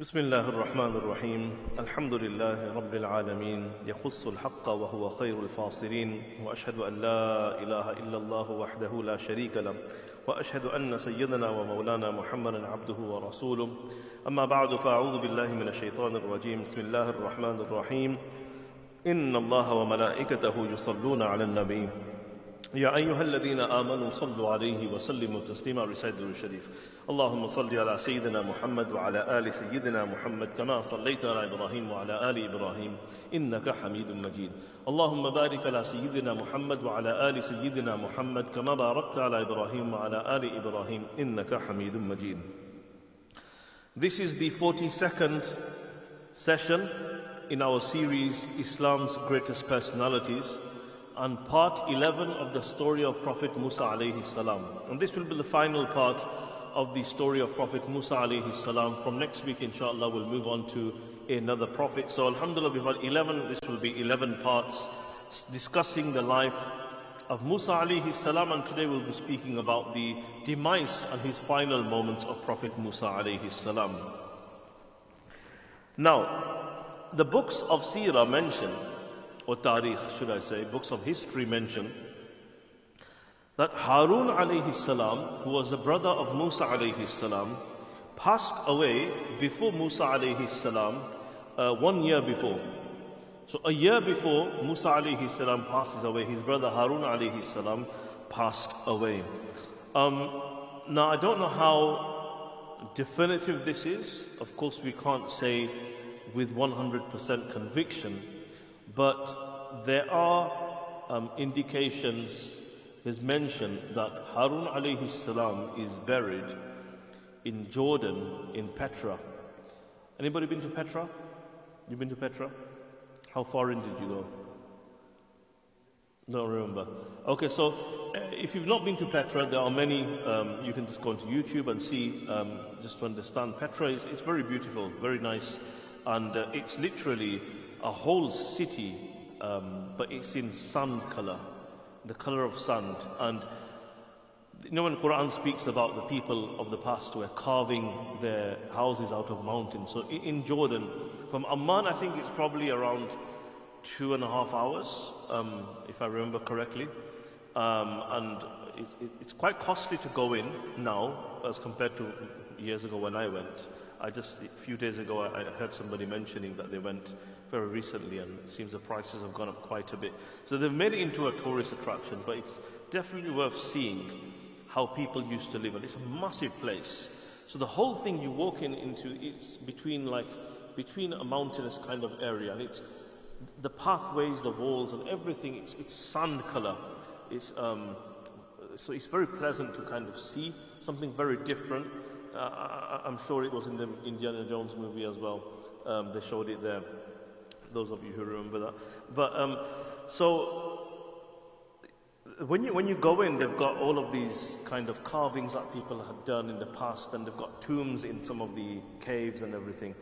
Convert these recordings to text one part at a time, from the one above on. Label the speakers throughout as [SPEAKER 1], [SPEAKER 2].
[SPEAKER 1] بسم الله الرحمن الرحيم. الحمد لله رب العالمين. يقص الحق وهو خير الفاصلين. وأشهد أن لا إله إلا الله وحده لا شريك له. وأشهد أن سيدنا ومولانا محمدا عبده ورسوله. أما بعد فأعوذ بالله من الشيطان الرجيم. بسم الله الرحمن الرحيم. إن الله وملائكته يصلون على النبي. يا أيها الذين آمنوا صلوا عليه وسلموا تسليما رسالة الشريف اللهم صل على سيدنا محمد وعلى آل سيدنا محمد كما صليت على إبراهيم وعلى آل إبراهيم إنك حميد مجيد. اللهم بارك على سيدنا محمد وعلى آل سيدنا محمد كما باركت على إبراهيم وعلى آل إبراهيم إنك حميد مجيد. This is the 42nd session in our series Islam's Greatest Personalities. And part 11 of the story of Prophet Musa alayhi salam. And this will be the final part of the story of Prophet Musa alayhi salam. From next week, inshallah, we'll move on to another prophet. So, alhamdulillah, we've got 11, this will be 11 parts discussing the life of Musa alayhi salam. And today we'll be speaking about the demise and his final moments of Prophet Musa alayhi salam. Now, the books of Seerah mention or Tarikh, should I say, books of history mention that Harun alayhi salam, who was the brother of Musa alayhi salam, passed away before Musa alayhi salam, uh, one year before. So a year before Musa alayhi salam passes away, his brother Harun alayhi salam passed away. Um, now I don't know how definitive this is. Of course, we can't say with 100% conviction but there are um, indications, there's mention that Harun alayhi salam is buried in Jordan, in Petra. Anybody been to Petra? You've been to Petra? How far in did you go? Don't remember. Okay, so uh, if you've not been to Petra, there are many. Um, you can just go onto YouTube and see, um, just to understand. Petra is it's very beautiful, very nice, and uh, it's literally a whole city, um, but it's in sand color, the color of sand. And you know when Quran speaks about the people of the past who are carving their houses out of mountains. So in Jordan, from Amman, I think it's probably around two and a half hours, um, if I remember correctly. Um, and it, it, it's quite costly to go in now as compared to years ago when I went. I just, a few days ago, I, I heard somebody mentioning that they went very recently, and it seems the prices have gone up quite a bit. So they've made it into a tourist attraction, but it's definitely worth seeing how people used to live. And it's a massive place. So the whole thing you walk in into, it's between like, between a mountainous kind of area, and it's the pathways, the walls, and everything, it's, it's sand color. It's, um, so it's very pleasant to kind of see something very different. Uh, I, am sure it was in the Indiana Jones movie as well. Um, they showed it there those of you who remember that. But um, so when you when you go in, they've got all of these kind of carvings that people have done in the past, and they've got tombs in some of the caves and everything.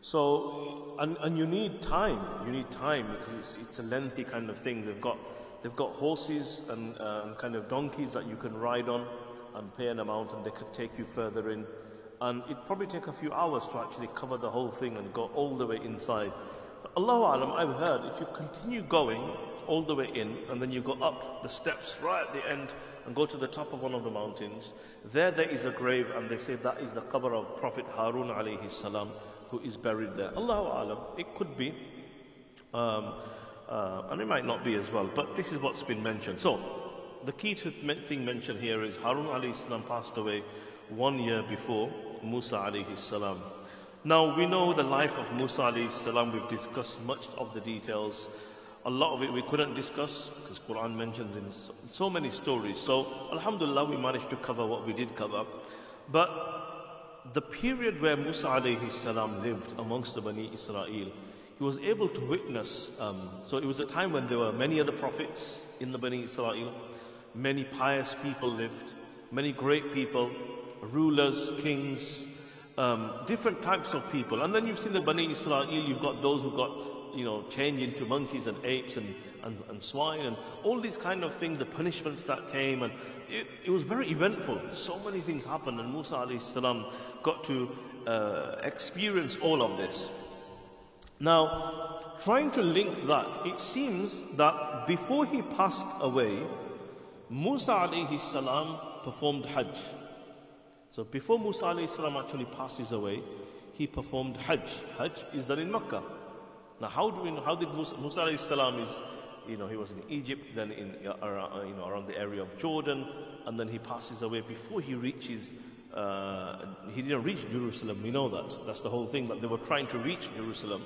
[SPEAKER 1] So and and you need time. You need time because it's it's a lengthy kind of thing. They've got they've got horses and um, kind of donkeys that you can ride on and pay an amount, and they could take you further in. And it'd probably take a few hours to actually cover the whole thing and go all the way inside. Allahu Alam, I've heard if you continue going all the way in and then you go up the steps right at the end and go to the top of one of the mountains, there there is a grave and they say that is the qabr of Prophet Harun alayhi salam who is buried there. Allahu Alam, it could be. Um, uh, and it might not be as well, but this is what's been mentioned. So, the key thing mentioned here is Harun alayhi salam passed away one year before Musa alayhi salam. Now we know the life of Musa salam. We've discussed much of the details. A lot of it we couldn't discuss because Quran mentions in so, many stories. So Alhamdulillah we managed to cover what we did cover. But the period where Musa salam lived amongst the Bani Israel, he was able to witness. Um, so it was a time when there were many other prophets in the Bani Israel, many pious people lived, many great people, rulers, kings, um, different types of people. And then you've seen the Bani Israel, you've got those who got, you know, changed into monkeys and apes and, and, and swine and all these kind of things, the punishments that came. And it, it was very eventful. So many things happened. And Musa salam got to uh, experience all of this. Now, trying to link that, it seems that before he passed away, Musa alayhi salam performed Hajj. So before Musa alayhi actually passes away, he performed Hajj. Hajj is done in Makkah. Now, how do we know, how did Musa, Musa salam is, you know, he was in Egypt, then in, uh, you know, around the area of Jordan, and then he passes away before he reaches uh, he didn't reach Jerusalem. We know that. That's the whole thing, that they were trying to reach Jerusalem,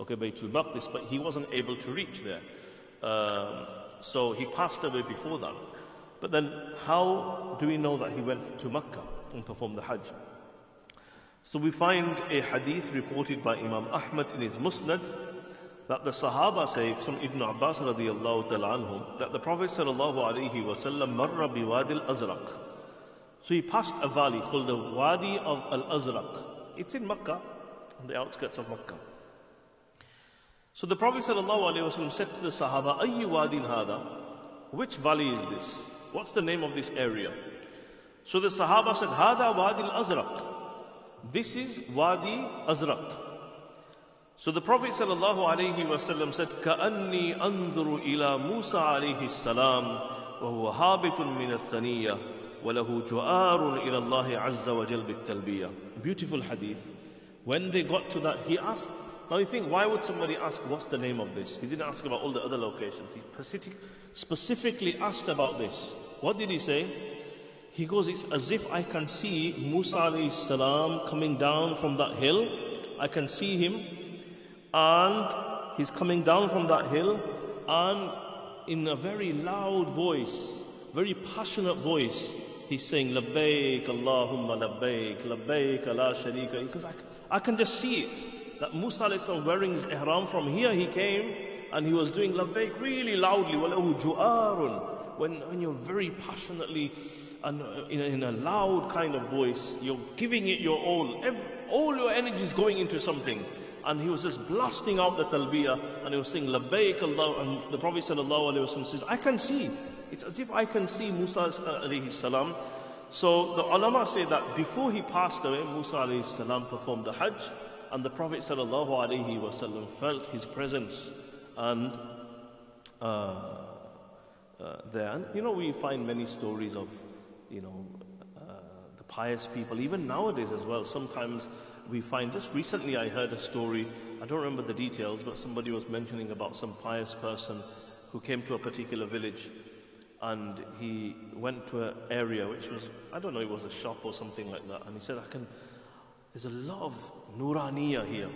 [SPEAKER 1] okay, Baytul Maqdis, but he wasn't able to reach there. Um, so he passed away before that. But then, how do we know that he went to Mecca and performed the Hajj? So we find a hadith reported by Imam Ahmad in his Musnad that the Sahaba say from Ibn Abbas radiallahu anhum that the Prophet sallallahu alayhi wa sallam marra biwadi al-Azraq so he passed a valley called the Wadi of Al Azraq. It's in Makkah, on the outskirts of Makkah. So the Prophet ﷺ said to the Sahaba, Ayyu Wadin Hada? Which valley is this? What's the name of this area? So the Sahaba said, Hada Wadi al-Azraq. This is Wadi Azraq. So the Prophet sallallahu alaihi wasallam said, "Ka'anni anzuru ila Musa alaihi salam, wa huwa habitun min al-thaniya, wa lahu ju'arun ila Allah azza wa jal bit-talbiya." Beautiful hadith. When they got to that, he asked. Now you think, why would somebody ask, "What's the name of this?" He didn't ask about all the other locations. He specifically asked about this. What did he say? He goes it's as if I can see Musa salam coming down from that hill I can see him and he's coming down from that hill and in a very loud voice very passionate voice He's saying, Labbaik, Allahumma Labbaik, Labbaik, Allah Sharika. Because I, I can just see it. That Musa is wearing his ihram from here, he came and he was doing Labbaik really loudly. When, when you're very passionately and in a, in a loud kind of voice, you're giving it your all. Every, all your energy is going into something and he was just blasting out the talbiyah and he was saying labbaik Allah and the Prophet says I can see it's as if I can see Musa uh, alayhi salam. So the ulama say that before he passed away, Musa alayhi salam performed the Hajj, and the Prophet sallallahu wasallam felt his presence and uh, there. And you know, we find many stories of, you know, uh, the pious people, even nowadays as well. Sometimes we find, just recently I heard a story, I don't remember the details, but somebody was mentioning about some pious person who came to a particular village and he went to an area which was, I don't know, it was a shop or something like that. And he said, I can, there's a lot of nuraniya here,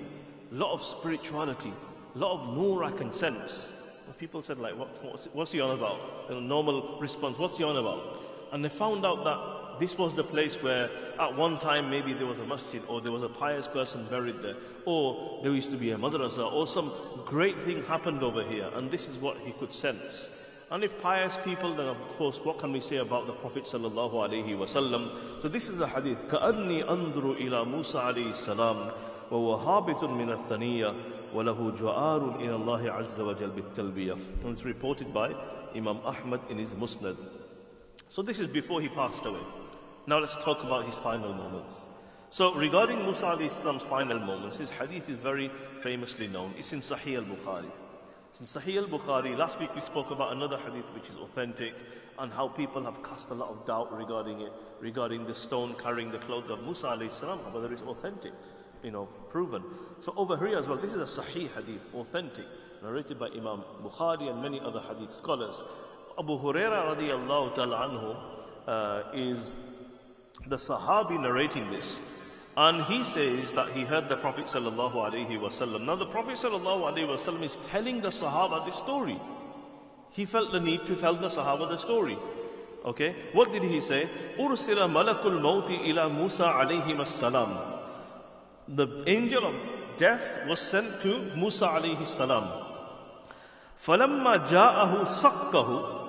[SPEAKER 1] a lot of spirituality, a lot of nur I can sense And people said, like, what, what's, what's he on about? A normal response, what's he on about? And they found out that this was the place where at one time maybe there was a masjid or there was a pious person buried there or there used to be a madrasa or some great thing happened over here and this is what he could sense. And if pious people, then of course, what can we say about the Prophet sallallahu alaihi wasallam? So this is a hadith. كأني أنظر إلى موسى عليه السلام وهو هابط من الثنية وله جوار إلى الله عز وجل بالتلبية. And it's reported by Imam Ahmad in his Musnad. So this is before he passed away. Now let's talk about his final moments. So regarding Musa alayhi salam's final moments, his hadith is very famously known. It's in Sahih al-Bukhari. In Sahih al-Bukhari, last week we spoke about another hadith which is authentic and how people have cast a lot of doubt regarding it, regarding the stone carrying the clothes of Musa alayhi salam, whether it's authentic, you know, proven. So over here as well, this is a Sahih hadith, authentic, narrated by Imam Bukhari and many other hadith scholars. Abu Huraira radiallahu ta'ala anhu uh, is the Sahabi narrating this. And he says that he heard the Prophet sallallahu alaihi wasallam. Now the Prophet sallallahu alaihi wasallam is telling the Sahaba this story. He felt the need to tell the Sahaba the story. Okay, what did he say? Ursila malakul mauti ila Musa alayhi salam The angel of death was sent to Musa alayhi salam. فَلَمَّا جَاءَهُ سَقَّهُ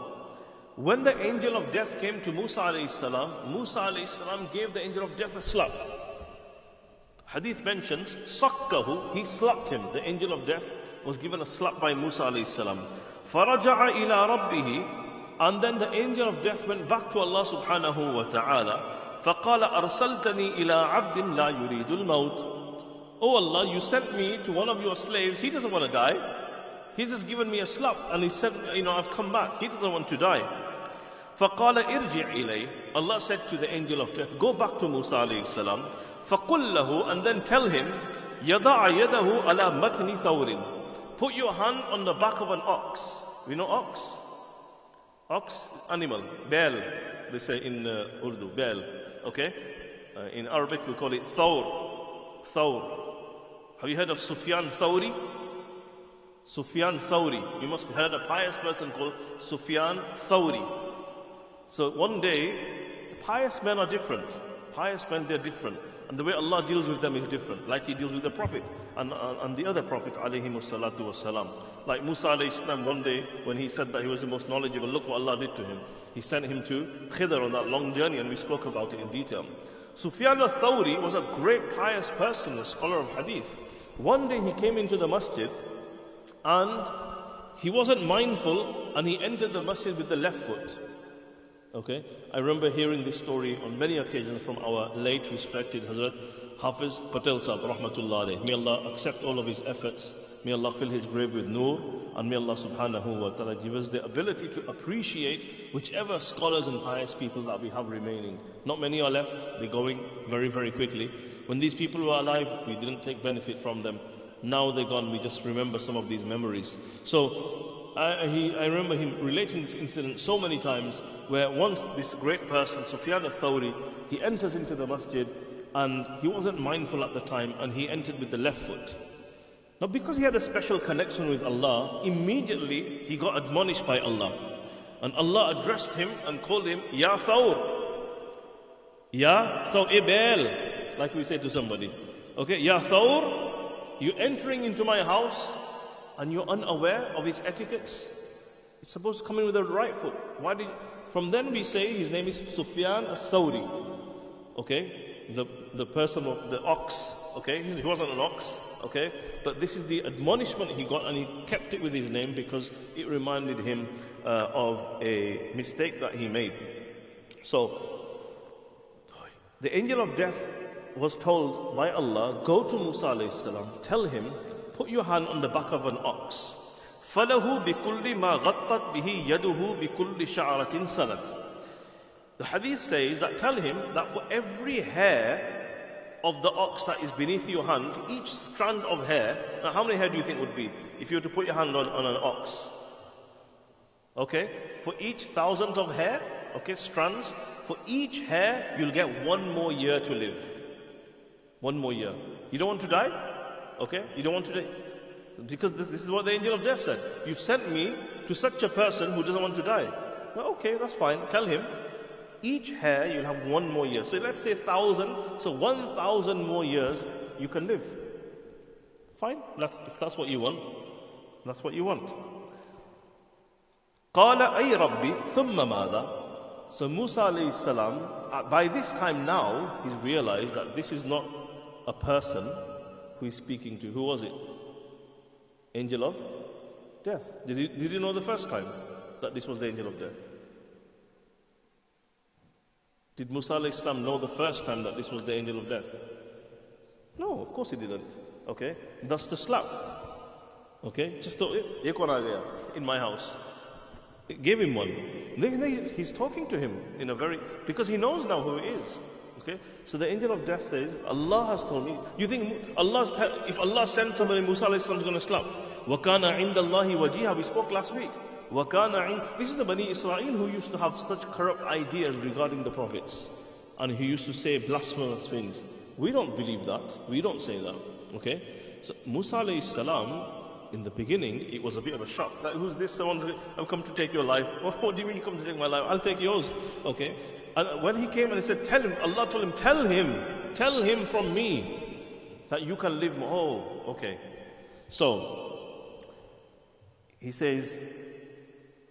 [SPEAKER 1] When the angel of death came to Musa alayhi salam, Musa alayhi salam gave the angel of death a slap. Hadith mentions, Sakkahu, he slapped him. The angel of death was given a slap by Musa alayhi salam. فَرَجَعَ إِلَىٰ رَبِّهِ And then the angel of death went back to Allah subhanahu wa ta'ala. فقال أرسلتني إلى عبد لا يريد الموت Oh Allah, you sent me to one of your slaves. He doesn't want to die. He's just given me a slap and he said, you know, I've come back. He doesn't want to die. فقال ارجع إلي Allah said to the angel of death, go back to Musa alayhi salam. فقل له and then tell him, يضع يده على متن ثور. Put your hand on the back of an ox. We know ox. Ox, animal, bel, they say in uh, Urdu, bel. Okay? Uh, in Arabic we call it thawr. Thawr. Have you heard of Sufyan Thawri? Sufyan Thawri. You must have heard a pious person called Sufyan Thawri. So one day, pious men are different. Pious men, they're different. And the way Allah deals with them is different, like He deals with the Prophet and, and the other Prophets. Like Musa salam, one day when he said that he was the most knowledgeable, look what Allah did to him. He sent him to Khidr on that long journey, and we spoke about it in detail. Sufyan al-Thawri was a great pious person, a scholar of hadith. One day he came into the masjid and he wasn't mindful and he entered the masjid with the left foot. Okay? I remember hearing this story on many occasions from our late respected Hazrat Hafiz Patel Sahib, rahmatullah May Allah accept all of his efforts. May Allah fill his grave with nur. And may Allah subhanahu wa ta'ala give us the ability to appreciate whichever scholars and pious people that we have remaining. Not many are left. They're going very, very quickly. When these people were alive, we didn't take benefit from them. Now they're gone. We just remember some of these memories. So I, he, I remember him relating this incident so many times where once this great person, Sufyan al-Thawri, he enters into the masjid and he wasn't mindful at the time and he entered with the left foot. Now because he had a special connection with Allah, immediately he got admonished by Allah. And Allah addressed him and called him Ya Thawr. Ya Thawr like we say to somebody. Okay, Ya Thawr, you entering into my house and you're unaware of his etiquettes, it's supposed to come in with the right foot. Why did, from then we say his name is Sufyan al-Thawri. Okay? The, the person of the ox. Okay? He wasn't an ox. Okay? But this is the admonishment he got and he kept it with his name because it reminded him uh, of a mistake that he made. So, the angel of death was told by Allah, go to Musa tell him put your hand on the back of an ox. فَلَهُ بِكُلِّ مَا غَطَّتْ بِهِ يَدُهُ بِكُلِّ شَعْرَةٍ سَلَتْ The hadith says that tell him that for every hair of the ox that is beneath your hand, each strand of hair, now how many hair do you think would be if you were to put your hand on, on an ox? Okay, for each thousands of hair, okay, strands, for each hair you'll get one more year to live. One more year. You don't want to die? Okay? You don't want to die? Because this is what the angel of death said. You've sent me to such a person who doesn't want to die. Well, okay, that's fine. Tell him. Each hair you'll have one more year. So let's say thousand. So one thousand more years you can live. Fine. That's, if that's what you want, that's what you want. قال أي ربي ثم ماذا so Musa alayhi salam, uh, by this time now, he's realized that this is not a person, who he's speaking to. Who was it? Angel of death. Did he, did he know the first time that this was the angel of death? Did Musa al-Islam know the first time that this was the angel of death? No, of course he didn't. Okay? Thus the slap. Okay? Just thought, eh, in my house. It gave him one. He's talking to him in a very, because he knows now who he is. Okay? So the angel of death says, Allah has told me. You think Allah, if Allah sent somebody, Musa is going to slap. Wakana indallahi wajiha. We spoke last week. Wakana in. This is the Bani Israel who used to have such corrupt ideas regarding the prophets. And who used to say blasphemous things. We don't believe that. We don't say that. Okay? So Musa alayhi salam, in the beginning, it was a bit of a shock. Like, who's this? Someone's I've come to take your life. What do you mean you come to take my life? I'll take yours. Okay? And when he came and he said, Tell him, Allah told him, Tell him, tell him from me that you can live more. Oh, okay. So, he says,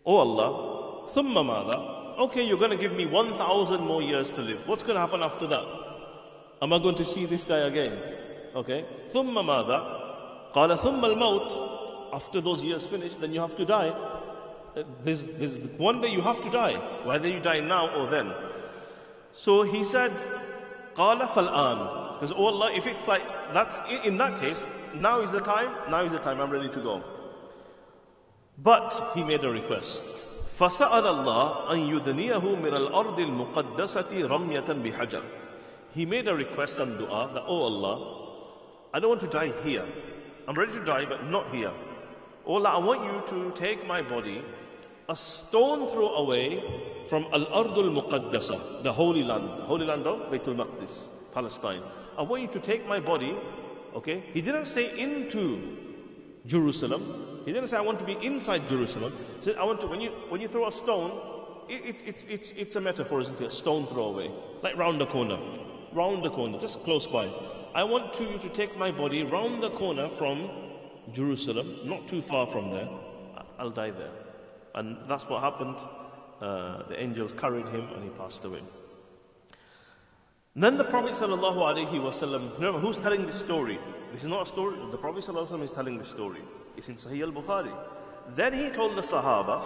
[SPEAKER 1] Oh Allah, thumma mada. Okay, you're going to give me 1,000 more years to live. What's going to happen after that? Am I going to see this guy again? Okay. Thumma mada. Qala thumma al-maut. After those years finish, then you have to die There's, there's one day you have to die, whether you die now or then. So he said, قال فالآن. Because oh Allah, if it's like that's in that case, now is the time, now is the time, I'm ready to go. But he made a request. فسأل الله أن يدنيه من الأرض المقدسة رمية بحجر. He made a request and dua that, Oh Allah, I don't want to die here. I'm ready to die, but not here. Oh Allah, I want you to take my body a stone throw away from Al-Ardul Muqaddasa, the holy land, holy land of Baytul Maqdis, Palestine. I want you to take my body, okay? He didn't say into Jerusalem. He didn't say, I want to be inside Jerusalem. He said, I want to, when you, when you throw a stone, it, it, it's, it's, it's a metaphor, isn't it? A stone throw away. Like round the corner. Round the corner, just close by. I want to, you to take my body round the corner from Jerusalem, not too far from there. I'll die there. And that's what happened. Uh, the angels carried him and he passed away. then the Prophet ﷺ, remember who's telling this story? This is not a story, the Prophet ﷺ is telling this story. It's in Sahih al Bukhari. Then he told the Sahaba,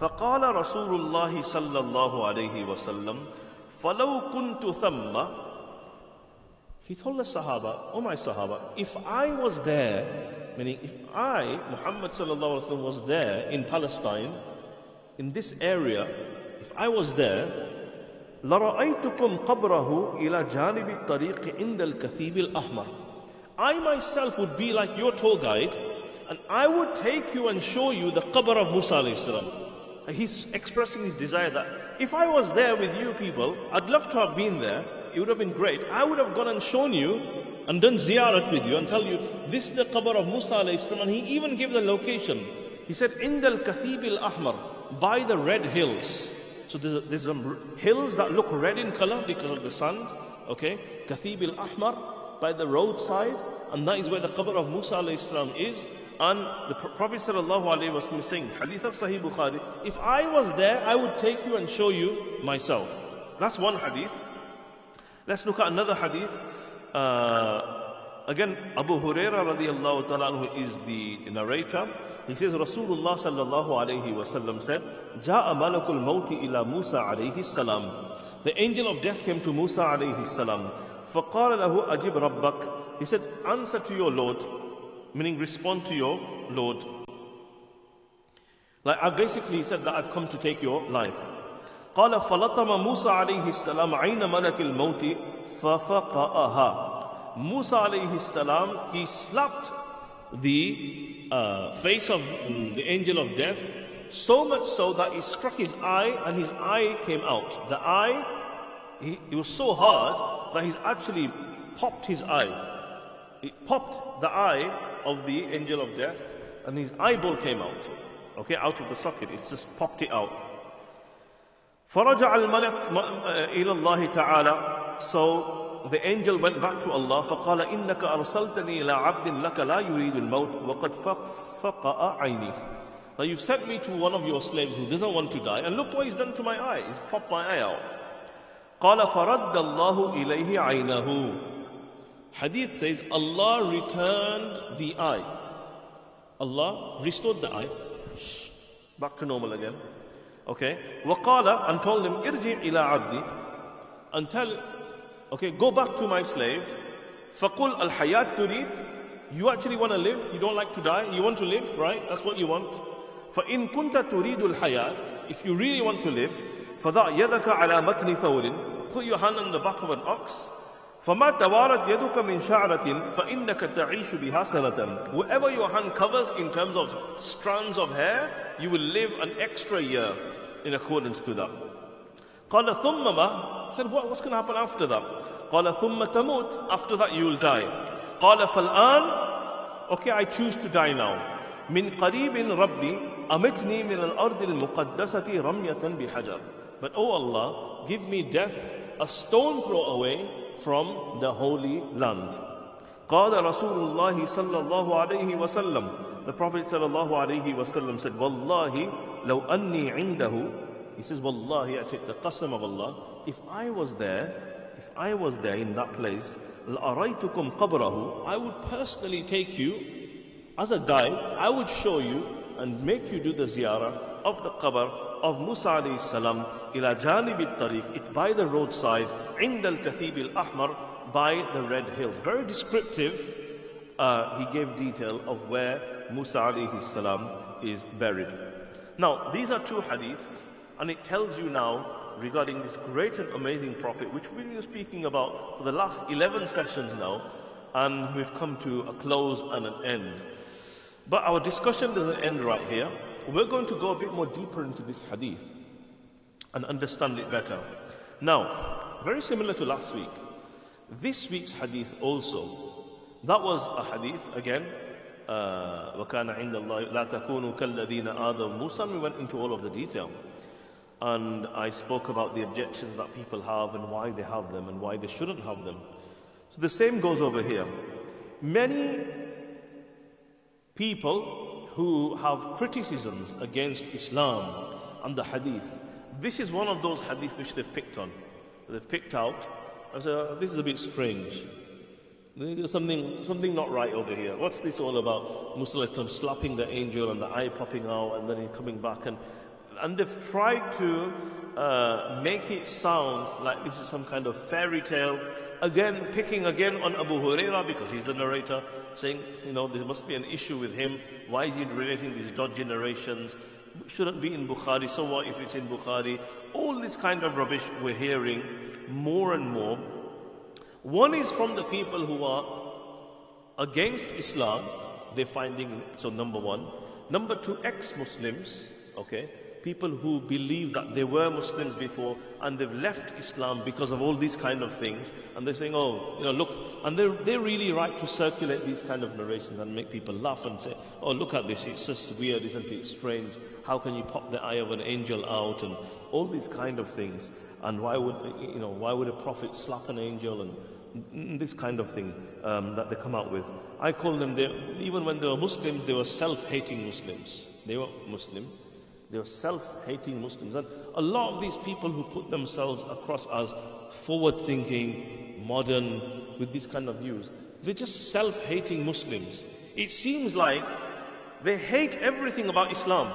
[SPEAKER 1] فقال رسول الله صلى الله عليه وسلم فلو كنت ثم He told the Sahaba, Oh my Sahaba, if I was there Meaning, if I, Muhammad sallallahu was there in Palestine, in this area, if I was there, لرأيتكم قبره إلى جانب الطريق عند الكثيب الأحمر. I myself would be like your tour guide, and I would take you and show you the qabr of Musa alayhi He's expressing his desire that if I was there with you people, I'd love to have been there. It would have been great. I would have gone and shown you and done ziyarat with you and tell you this is the qabr of Musa alayhi and he even gave the location. He said, in the Kathib al Ahmar, by the red hills. So there's, there's some hills that look red in color because of the sun. Okay, Kathib al Ahmar, by the roadside, and that is where the qabr of Musa alayhi is. And the Prophet is saying, Hadith of Sahih Bukhari, if I was there, I would take you and show you myself. That's one hadith. Let's look at another hadith. Uh, again, Abu Huraira radiallahu ta'ala is the narrator. He says, Rasulullah sallallahu alayhi wasallam said, Ja'a malakul mawti ila Musa alayhi salam. The angel of death came to Musa alayhi salam. فقال له أجب ربك. He said, answer to your Lord, meaning respond to your Lord. Like I basically said that I've come to take your life. قال فلطم موسى عليه السلام عين ملك الموت ففقأها موسى عليه السلام he slapped the uh, face of the angel of death so much so that he struck his eye and his eye came out the eye he, it was so hard that he's actually popped his eye it popped the eye of the angel of death and his eyeball came out okay out of the socket it's just popped it out فرجع الملك إلى الله تعالى So the angel went back to Allah فقال إنك أرسلتني إلى عبد لك لا يريد الموت وقد فقأ عيني Now you've sent me to one of your slaves who doesn't want to die and look what he's done to my eye he's popped my eye out قال فرد الله إليه عينه Hadith says Allah returned the eye Allah restored the eye back to normal again Okay. وقال and told him ارجع إلى عبدي and tell okay go back to my slave فقل الحياة تريد you actually want to live you don't like to die you want to live right that's what you want فإن كنت تريد الحياة if you really want to live فضع يدك على متن ثور put your hand on the back of an ox فما توارت يدك من شعرة فإنك تعيش بها سنة wherever your hand covers in terms of strands of hair you will live an extra year in accordance to that. قال ثم ما? said, what, what's going to happen after that? قال ثم تموت. After that you will die. قال فالآن Okay, I choose to die now. من قريب ربي أمتني من الأرض المقدسة رمية بحجر. But oh Allah, give me death a stone throw away from the holy land. قال رسول الله صلى الله عليه وسلم The Prophet صلى الله عليه وسلم said والله لو أني عنده He says والله I take the qasam of Allah If I was there If I was there in that place لأريتكم قبره I would personally take you as a guide I would show you and make you do the ziyarah of the qabr of Musa alayhi salam ila janib al-tariq. It's by the roadside, عند الكثيب الأحمر, by the red hills. Very descriptive. Uh, he gave detail of where Musa alayhi salam is buried. Now, these are two hadith, and it tells you now regarding this great and amazing prophet, which we've been speaking about for the last 11 sessions now, and we've come to a close and an end. But our discussion doesn't end right here. We're going to go a bit more deeper into this hadith and understand it better. Now, very similar to last week, this week's hadith also, that was a hadith again. Uh, وَكَانَ عِنْدَ اللَّهِ لَا تَكُونُوا كَالَّذِينَ آذَوْا مُوسَى We went into all of the detail. And I spoke about the objections that people have and why they have them and why they shouldn't have them. So the same goes over here. Many people who have criticisms against Islam and the hadith, this is one of those hadiths which they've picked on. They've picked out and said, oh, this is a bit strange. There's something, something not right over here. What's this all about? Musa slapping the angel and the eye popping out and then coming back. And, and they've tried to uh, make it sound like this is some kind of fairy tale. Again, picking again on Abu Huraira because he's the narrator, saying, you know, there must be an issue with him. Why is he relating these dodgy narrations? Shouldn't be in Bukhari, so what if it's in Bukhari? All this kind of rubbish we're hearing more and more. One is from the people who are against Islam, they're finding, so number one. Number two, ex Muslims, okay? people who believe that they were Muslims before and they've left Islam because of all these kind of things, and they're saying, oh, you know, look, and they're, they're really right to circulate these kind of narrations and make people laugh and say, oh, look at this, it's just weird, isn't it? strange. How can you pop the eye of an angel out and all these kind of things? And why would, you know, why would a prophet slap an angel and this kind of thing um, that they come out with. I call them, even when they were Muslims, they were self-hating Muslims. They were Muslim, they were self-hating Muslims. And a lot of these people who put themselves across as forward-thinking, modern, with these kind of views, they're just self-hating Muslims. It seems like they hate everything about Islam.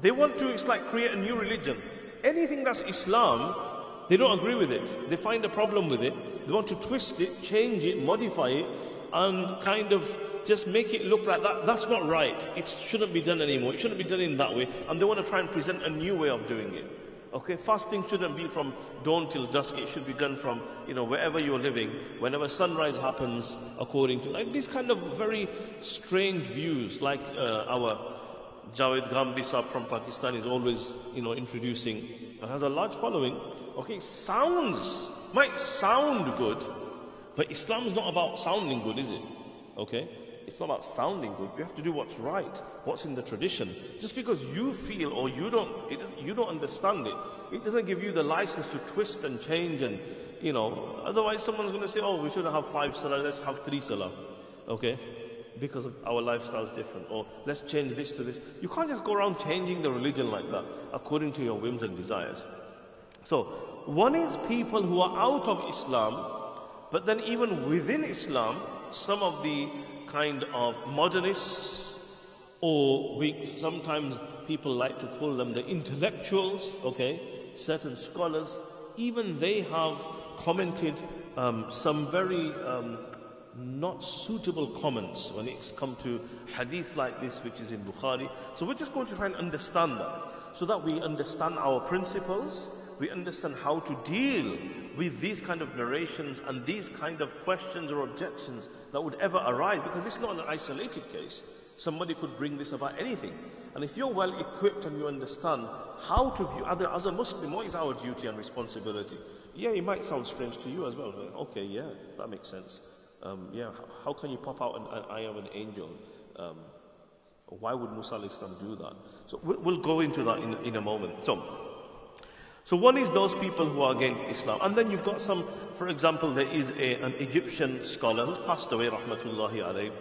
[SPEAKER 1] They want to, it's like create a new religion. Anything that's Islam, they don't agree with it. They find a problem with it. They want to twist it, change it, modify it, and kind of just make it look like that. That's not right. It shouldn't be done anymore. It shouldn't be done in that way. And they want to try and present a new way of doing it. Okay, fasting shouldn't be from dawn till dusk. It should be done from, you know, wherever you're living, whenever sunrise happens, according to like these kind of very strange views, like uh, our Javed Ghamidi Saab from Pakistan is always, you know, introducing and has a large following. Okay, sounds might sound good, but Islam's not about sounding good, is it? Okay, it's not about sounding good. You have to do what's right, what's in the tradition. Just because you feel or you don't, it, you don't understand it, it doesn't give you the license to twist and change and, you know, otherwise someone's going to say, oh, we shouldn't have five salah, let's have three salah. Okay? Because our lifestyle is different. Or let's change this to this. You can't just go around changing the religion like that according to your whims and desires. So, one is people who are out of Islam, but then even within Islam, some of the kind of modernists, or we, sometimes people like to call them the intellectuals, okay, certain scholars, even they have commented um, some very um, not suitable comments when it's come to hadith like this, which is in Bukhari. So we're just going to try and understand that so that we understand our principles, we understand how to deal with these kind of narrations and these kind of questions or objections that would ever arise because this is not an isolated case. Somebody could bring this about anything. And if you're well equipped and you understand how to view other as a Muslim, what is our duty and responsibility? Yeah, it might sound strange to you as well. Okay, yeah, that makes sense. Um, yeah, how, can you pop out an, an eye of an angel? Um, why would Musa do that? So we'll, we'll go into that in, in a moment. So so one is those people who are against Islam. And then you've got some, for example, there is a, an Egyptian scholar who's passed away, rahmatullahi alayhi.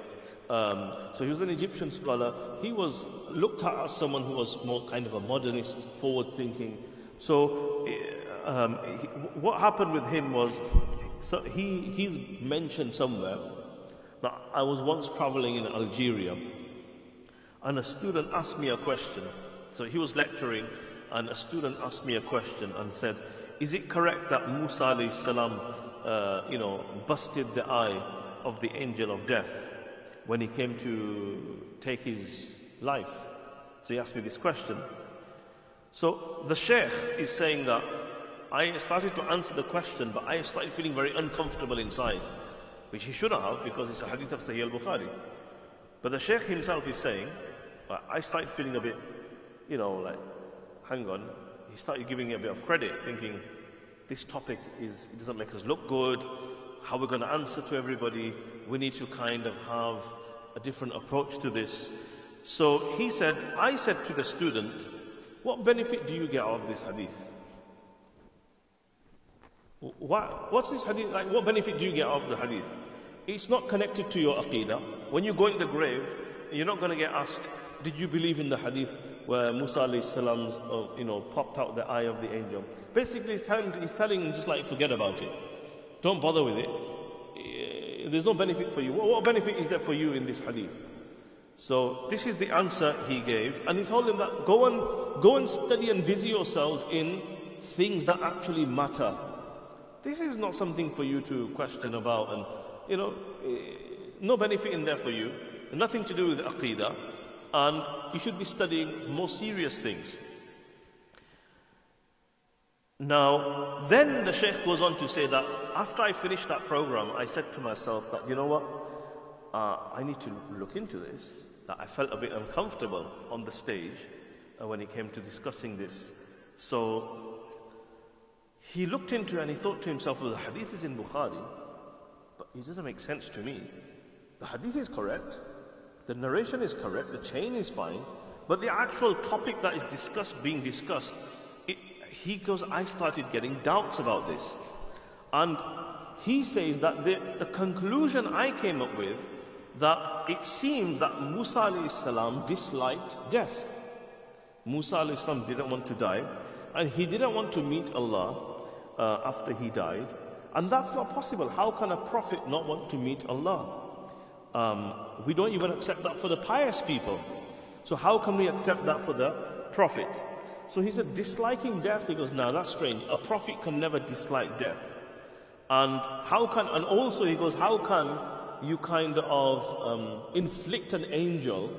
[SPEAKER 1] Um, so he was an Egyptian scholar. He was looked at as someone who was more kind of a modernist, forward-thinking. So eh, um, he, what happened with him was, so he, he's mentioned somewhere that I was once traveling in Algeria and a student asked me a question So he was lecturing, and a student asked me a question and said, Is it correct that Musa salam, uh, you know, busted the eye of the angel of death when he came to take his life? So he asked me this question. So the Sheikh is saying that I started to answer the question, but I started feeling very uncomfortable inside, which he shouldn't have because it's a hadith of Sahih al Bukhari. But the Sheikh himself is saying, I started feeling a bit, you know, like, hang on. He started giving me a bit of credit, thinking, this topic is, it doesn't make us look good. How we're going to answer to everybody. We need to kind of have a different approach to this. So he said, I said to the student, what benefit do you get out of this hadith? What, what's this hadith like? What benefit do you get out of the hadith? It's not connected to your aqidah. When you go in the grave, you're not going to get asked, Did you believe in the hadith where Musa salam, uh, you know, popped out the eye of the angel? Basically, he's telling, he's telling him just like, forget about it. Don't bother with it. Eh, there's no benefit for you. What, what benefit is there for you in this hadith? So this is the answer he gave, and he told him that go and go and study and busy yourselves in things that actually matter. This is not something for you to question about, and you know, eh, no benefit in there for you, nothing to do with aqidah, and you should be studying more serious things. Now, then the Sheikh goes on to say that after I finished that program, I said to myself that, you know what, uh, I need to look into this. That I felt a bit uncomfortable on the stage uh, when he came to discussing this. So he looked into it and he thought to himself, well, the hadith is in Bukhari, but it doesn't make sense to me. The hadith is correct, the narration is correct, the chain is fine, but the actual topic that is discussed, being discussed, it, he goes, I started getting doubts about this. And he says that the, the conclusion I came up with that it seems that Musa salam disliked death. Musa salam didn't want to die, and he didn't want to meet Allah uh, after he died. And that's not possible. How can a prophet not want to meet Allah? Um, we don't even accept that for the pious people. So, how can we accept that for the prophet? So he said, disliking death. He goes, now that's strange. A prophet can never dislike death. And how can, and also he goes, how can you kind of um, inflict an angel?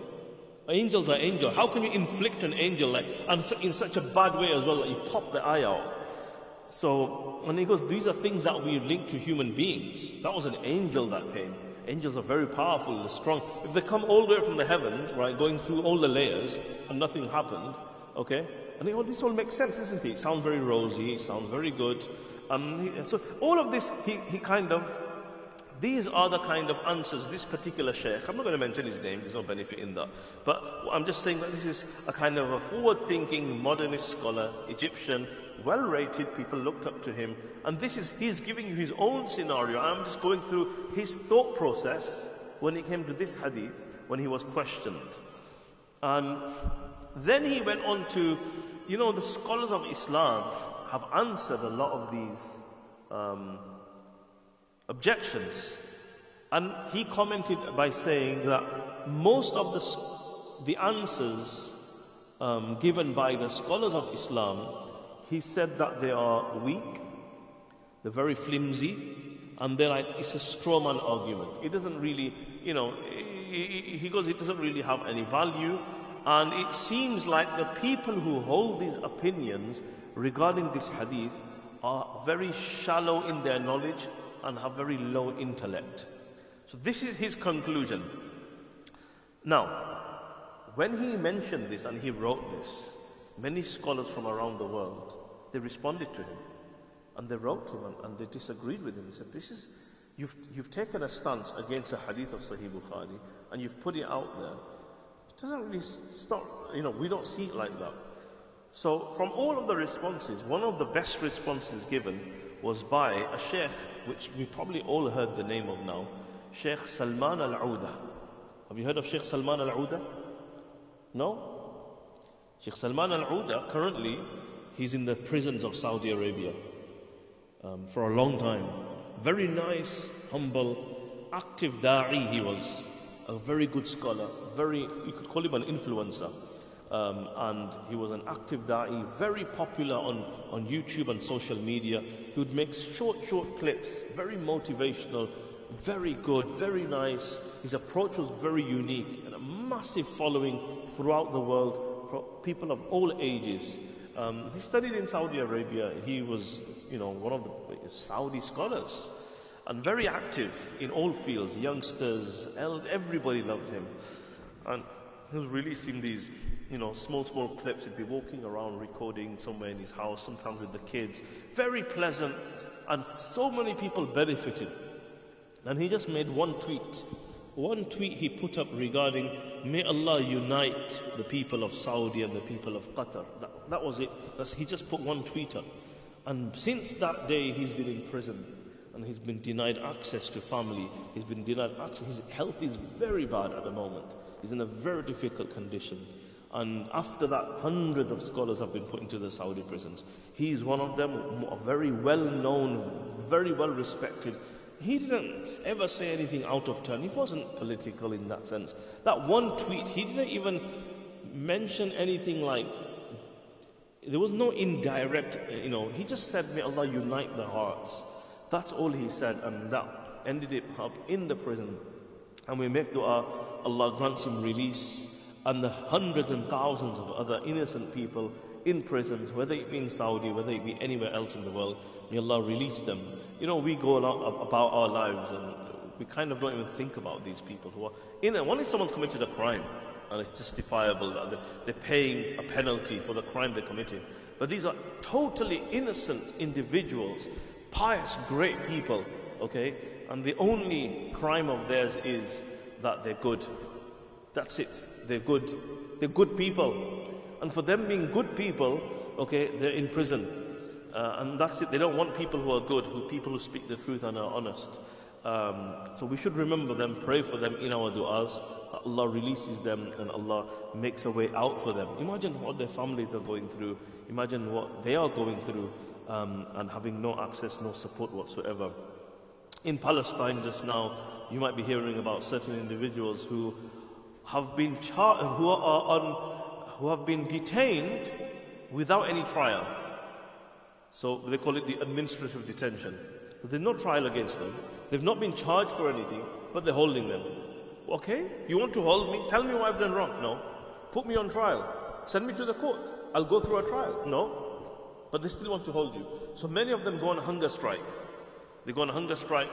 [SPEAKER 1] Angels are angels. How can you inflict an angel like, and in such a bad way as well, that like you pop the eye out? So, and he goes, these are things that we link to human beings. That was an angel that came. Angels are very powerful, strong. If they come all the way from the heavens, right, going through all the layers, and nothing happened, okay? And oh, this all makes sense, doesn't it? It sounds very rosy, it sounds very good. Um, he, so all of this, he, he kind of, these are the kind of answers this particular sheikh, I'm not going to mention his name, there's no benefit in that. But I'm just saying that this is a kind of a forward thinking modernist scholar, Egyptian, well rated, people looked up to him. And this is, he's giving you his own scenario. I'm just going through his thought process when he came to this hadith, when he was questioned. And then he went on to, you know, the scholars of Islam have answered a lot of these um, objections. And he commented by saying that most of the, the answers um, given by the scholars of Islam he said that they are weak, they're very flimsy, and they're like, it's a straw man argument. It doesn't really, you know, he goes, it doesn't really have any value. And it seems like the people who hold these opinions regarding this hadith are very shallow in their knowledge and have very low intellect. So this is his conclusion. Now, when he mentioned this and he wrote this, many scholars from around the world they responded to him. And they wrote to him and, and they disagreed with him. He said, This is, you've, you've taken a stance against a hadith of Sahih Bukhari and you've put it out there. It doesn't really stop, you know, we don't see it like that. So, from all of the responses, one of the best responses given was by a sheikh, which we probably all heard the name of now, Sheikh Salman al Auda. Have you heard of Sheikh Salman al Auda? No? Sheikh Salman al Auda currently He's in the prisons of Saudi Arabia um, for a long time. Very nice, humble, active da'i he was. A very good scholar. Very, you could call him an influencer. Um, and he was an active da'i, very popular on, on YouTube and social media. He would make short, short clips, very motivational, very good, very nice. His approach was very unique and a massive following throughout the world for people of all ages. Um, he studied in Saudi Arabia. He was, you know, one of the Saudi scholars and very active in all fields. Youngsters, everybody loved him. And he was releasing these, you know, small, small clips. He'd be walking around recording somewhere in his house, sometimes with the kids. Very pleasant, and so many people benefited. And he just made one tweet. One tweet he put up regarding, may Allah unite the people of Saudi and the people of Qatar. That, that was it. That's, he just put one tweet up. And since that day, he's been in prison and he's been denied access to family. He's been denied access. His health is very bad at the moment. He's in a very difficult condition. And after that, hundreds of scholars have been put into the Saudi prisons. He's one of them, a very well known, very well respected. He didn't ever say anything out of turn. He wasn't political in that sense. That one tweet, he didn't even mention anything like, there was no indirect, you know, he just said, May Allah unite the hearts. That's all he said, and that ended it up in the prison. And we make dua, Allah grants him release, and the hundreds and thousands of other innocent people in prisons, whether it be in Saudi, whether it be anywhere else in the world, may Allah release them. You know, we go about our lives and we kind of don't even think about these people who are in it. Only someone's committed a crime and it's justifiable uh, that they're paying a penalty for the crime they committed. But these are totally innocent individuals pious, great people, okay? And the only crime of theirs is that they're good. That's it. They're good. They're good people. And for them being good people, okay, they're in prison. Uh, and that's it. They don't want people who are good, who people who speak the truth and are honest. Um, so we should remember them, pray for them in our du'as. Allah releases them and Allah makes a way out for them. Imagine what their families are going through. Imagine what they are going through um, and having no access, no support whatsoever. In Palestine just now, you might be hearing about certain individuals who have been char- who are on, who have been detained without any trial. So they call it the administrative detention. There's no trial against them. They've not been charged for anything, but they're holding them. Okay, you want to hold me? Tell me what I've done wrong. No. Put me on trial. Send me to the court. I'll go through a trial. No but they still want to hold you. So many of them go on hunger strike. They go on hunger strike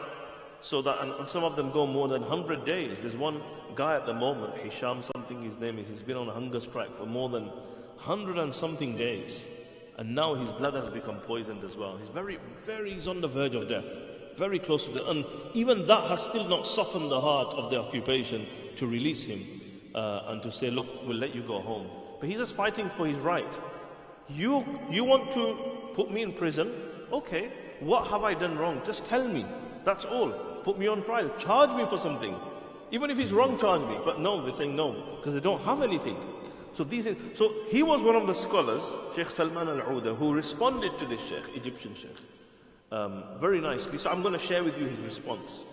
[SPEAKER 1] so that, and, some of them go more than 100 days. There's one guy at the moment, Hisham something his name is, he's been on a hunger strike for more than 100 and something days. And now his blood has become poisoned as well. He's very, very, he's on the verge of death. Very close to death. And even that has still not softened the heart of the occupation to release him uh, and to say, look, we'll let you go home. But he's just fighting for his right. You, you want to put me in prison? Okay, what have I done wrong? Just tell me. That's all. Put me on trial. Charge me for something. Even if it's wrong, charge me. But no, they're saying no, because they don't have anything. So these, so he was one of the scholars, Sheikh Salman al-Ouda, who responded to this Sheikh, Egyptian Sheikh, um, very nicely. So I'm going to share with you his response.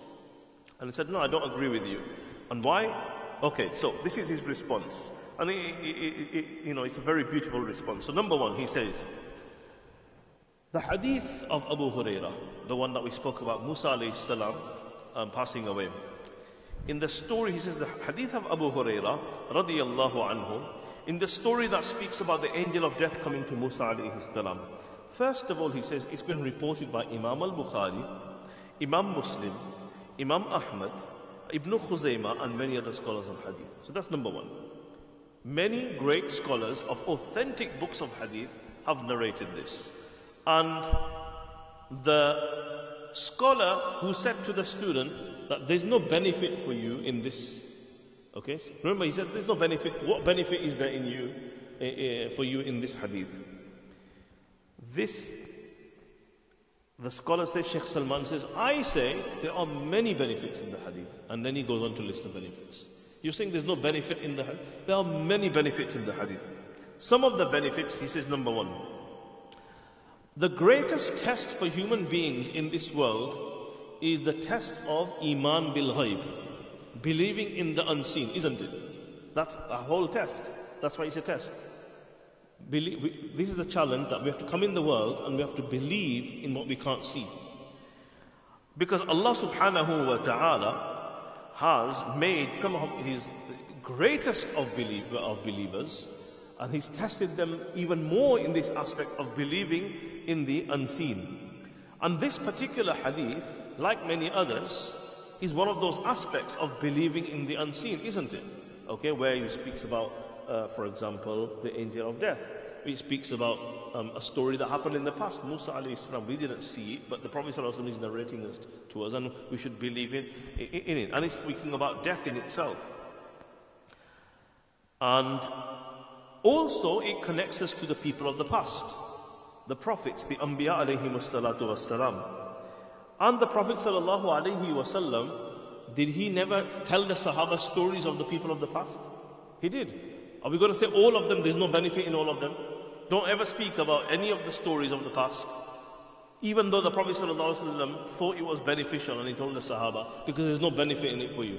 [SPEAKER 1] And he said, no, I don't agree with you. And why? Okay, so this is his response. And you know, it's a very beautiful response. So, number one, he says, the hadith of Abu Hurairah, the one that we spoke about, Musa alayhi salam um, passing away. In the story, he says, the hadith of Abu Hurairah, radiyallahu anhu, in the story that speaks about the angel of death coming to Musa alayhi salam. First of all, he says, it's been reported by Imam al Bukhari, Imam Muslim, Imam Ahmad, Ibn Khuzaymah, and many other scholars of hadith. So that's number one. Many great scholars of authentic books of hadith have narrated this. And the scholar who said to the student that there's no benefit for you in this. Okay, so remember he said there's no benefit. What benefit is there in you, uh, uh, for you in this hadith? This, the scholar says, Sheikh Salman says, I say there are many benefits in the hadith. And then he goes on to list the benefits. You're saying there's no benefit in the hadith. There are many benefits in the hadith. Some of the benefits, he says, number one, the greatest test for human beings in this world is the test of Iman bil Ghaib, believing in the unseen, isn't it? That's a whole test. That's why it's a test. Believe, we, this is the challenge that we have to come in the world and we have to believe in what we can't see. Because Allah subhanahu wa ta'ala has made some of His greatest of, believe, of believers and He's tested them even more in this aspect of believing in the unseen. And this particular hadith, like many others, is one of those aspects of believing in the unseen, isn't it? Okay, where he speaks about, uh, for example, the angel of death. He speaks about um, a story that happened in the past. Musa alayhi salam, we didn't see it, but the Prophet is narrating this to us, and we should believe in, in it. And he's speaking about death in itself. And also, it connects us to the people of the past, the prophets, the Anbiya alayhi salatu wassalam. And the Prophet wasallam, did he never tell the Sahaba stories of the people of the past? He did. Are we going to say all of them? There's no benefit in all of them. Don't ever speak about any of the stories of the past. Even though the Prophet ﷺ thought it was beneficial and he told the Sahaba, because there's no benefit in it for you.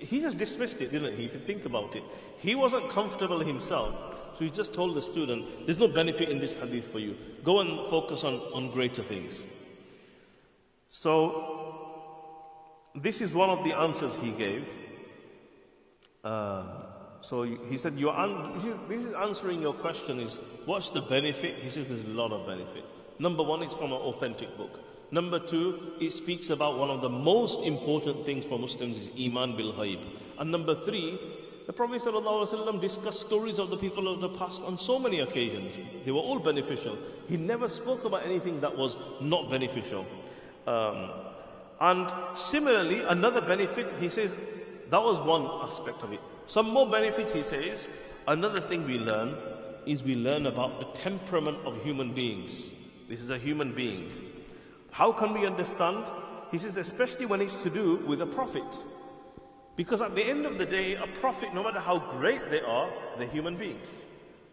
[SPEAKER 1] He just dismissed it, didn't he? If you think about it, he wasn't comfortable himself, so he just told the student, There's no benefit in this hadith for you. Go and focus on, on greater things. So, this is one of the answers he gave. Uh, so he said, un- this, is, answering your question is, what's the benefit? He says there's a lot of benefit. Number one, it's from an authentic book. Number two, it speaks about one of the most important things for Muslims is Iman bil Ghaib. And number three, the Prophet ﷺ discussed stories of the people of the past on so many occasions. They were all beneficial. He never spoke about anything that was not beneficial. Um, and similarly, another benefit, he says, that was one aspect of it. Some more benefits, he says. Another thing we learn is we learn about the temperament of human beings. This is a human being. How can we understand? He says, especially when it's to do with a prophet. Because at the end of the day, a prophet, no matter how great they are, they're human beings.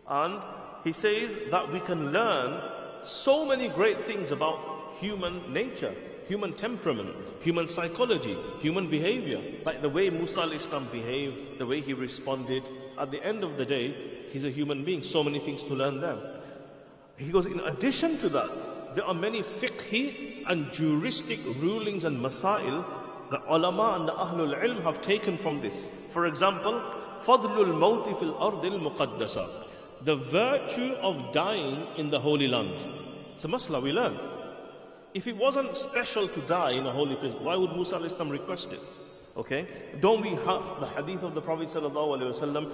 [SPEAKER 1] And he says that we can learn so many great things about human nature human temperament, human psychology, human behavior, like the way Musa Islam behaved, the way he responded. At the end of the day, he's a human being, so many things to learn there. He goes, in addition to that, there are many fiqhi and juristic rulings and masail that ulama and the ahlul ilm have taken from this. For example, fadlul mawti fil ardil muqaddasa, the virtue of dying in the Holy Land. It's a masla we learn. If it wasn't special to die in a holy place, why would Musa Islam request it? Okay? Don't we have the hadith of the Prophet sallallahu alaihi wasallam.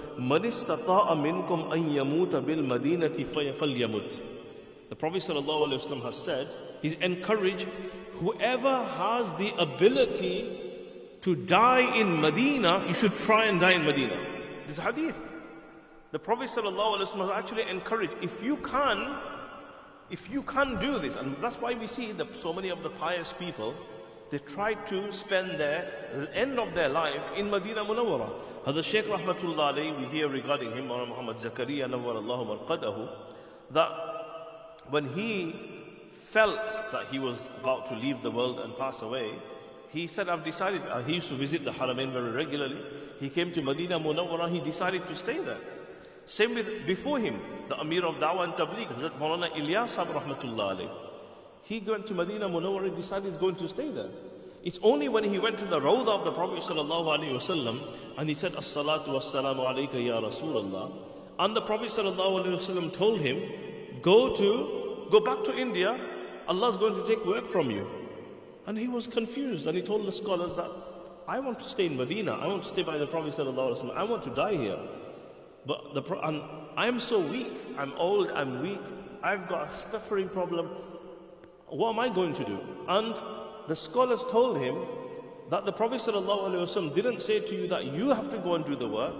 [SPEAKER 1] The Prophet sallallahu alaihi wasallam has said, he's encouraged whoever has the ability to die in Medina, you should try and die in Medina. This hadith. The Prophet sallallahu alaihi wasallam has actually encouraged, if you can, if you can't do this, and that's why we see that so many of the pious people, they try to spend their end of their life in Medina Munawwara. Hadha Shaykh Rahmatullah alayhi, we hear regarding him, Muhammad Zakaria Nawwarallahu Marqadahu, that when he felt that he was about to leave the world and pass away, he said, I've decided, uh, he used to visit the Haramain very regularly. He came to Medina Munawwara, he decided to stay there. Same with before him, the Amir of Dawah and Tabligh, Hazrat Maulana Ilyas rahmatullah alayh. He went to Medina Munawwar and decided he's going to stay there. It's only when he went to the Rawdah of the Prophet sallallahu wasallam and he said, As-salatu alayka ya Rasulullah. And the Prophet sallallahu wasallam told him, go to, go back to India, Allah's going to take work from you. And he was confused and he told the scholars that, I want to stay in Medina. I want to stay by the Prophet sallallahu alaihi wasallam. I want to die here. But the, and I'm so weak. I'm old. I'm weak. I've got a stuttering problem. What am I going to do? And the scholars told him that the Prophet ﷺ didn't say to you that you have to go and do the work.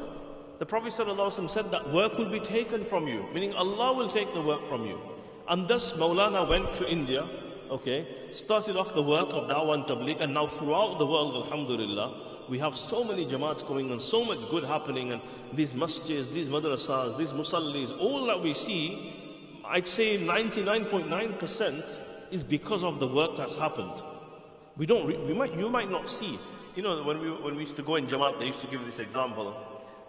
[SPEAKER 1] The Prophet ﷺ said that work will be taken from you, meaning Allah will take the work from you. And thus Maulana went to India, okay, started off the work of Dawah and Tabligh, and now throughout the world, Alhamdulillah, we have so many jamaats going on, so much good happening, and these masjids, these madrasas, these musallis, all that we see, I'd say 99.9% is because of the work that's happened. We don't, we might, you might not see. You know, when we, when we used to go in Jamaat, they used to give this example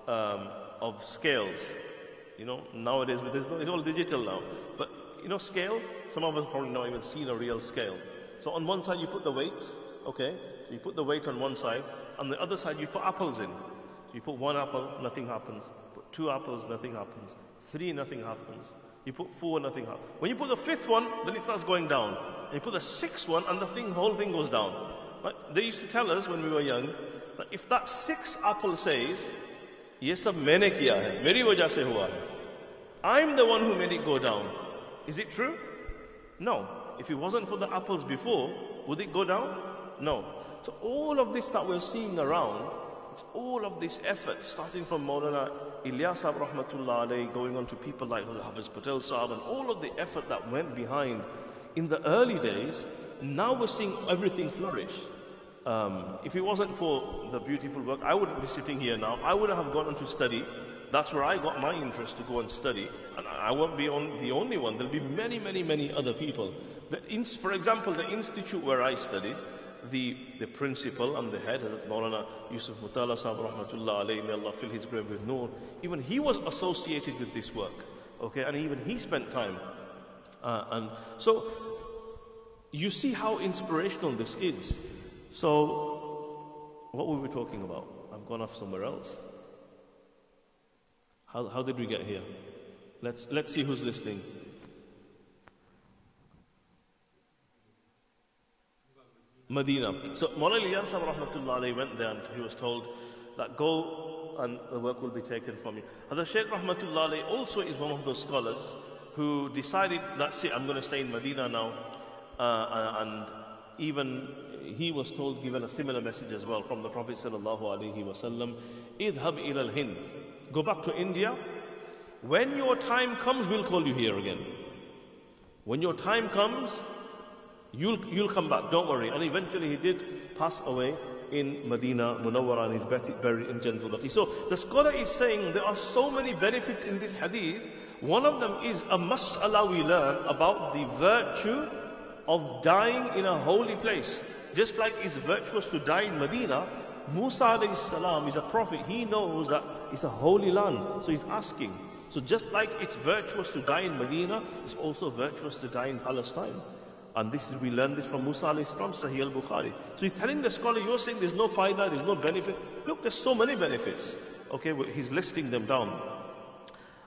[SPEAKER 1] um, of scales. You know, nowadays it's all digital now. But you know, scale. Some of us probably not even seen a real scale. So on one side you put the weight. Okay, so you put the weight on one side. On the other side you put apples in. So you put one apple, nothing happens. Put two apples, nothing happens. Three, nothing happens. You put four, nothing happens. When you put the fifth one, then it starts going down. And you put the sixth one, and the thing, whole thing goes down. Right? They used to tell us when we were young that if that sixth apple says, ये सब मैंने किया है मेरी वजह से हुआ है I'm the one who made it go down. Is it true? No. If it wasn't for the apples before, would it go down? No. So all of this that we're seeing around, it's all of this effort, starting from Maulana Ilyas Rahmatullah alayhi, going on to people like Hafiz Patel Saab, and all of the effort that went behind in the early days, now we're seeing everything flourish. Um, if it wasn't for the beautiful work, I wouldn't be sitting here now. I wouldn't have gone on to study. That's where I got my interest to go and study. And I won't be on the only one. There'll be many, many, many other people. The, for example, the institute where I studied, the, the principal and the head, Hazrat Maulana Yusuf Mutala Sahib Rahmatullah alayhi, may Allah fill his grave with nur, even he was associated with this work. Okay, and even he spent time. Uh, and so you see how inspirational this is. So, what were we talking about? I've gone off somewhere else. How, how did we get here? Let's, let's see who's listening. Medina. So Mullah Ilyas rahmatullah went there and he was told that go and the work will be taken from you. And the Shaykh rahmatullah also is one of those scholars who decided, that's it, I'm going to stay in Medina now. Uh, and even he was told, given a similar message as well from the Prophet sallallahu alaihi wasallam, idhab ila al-Hind. Go back to India. When your time comes, we'll call you here again. When your time comes, You'll, you'll come back, don't worry. And eventually he did pass away in Medina Munawwara and he's buried in Jannatul Baqi. So the scholar is saying there are so many benefits in this hadith. One of them is a mas'ala we learn about the virtue of dying in a holy place. Just like it's virtuous to die in Medina, Musa salam is a prophet. He knows that it's a holy land. So he's asking. So just like it's virtuous to die in Medina, it's also virtuous to die in Palestine. And this is, we learn this from Musa alayhi salam, Sahih al-Bukhari. So he's telling the scholar, you're saying there's no faida, there's no benefit. Look, there's so many benefits. Okay, he's listing them down.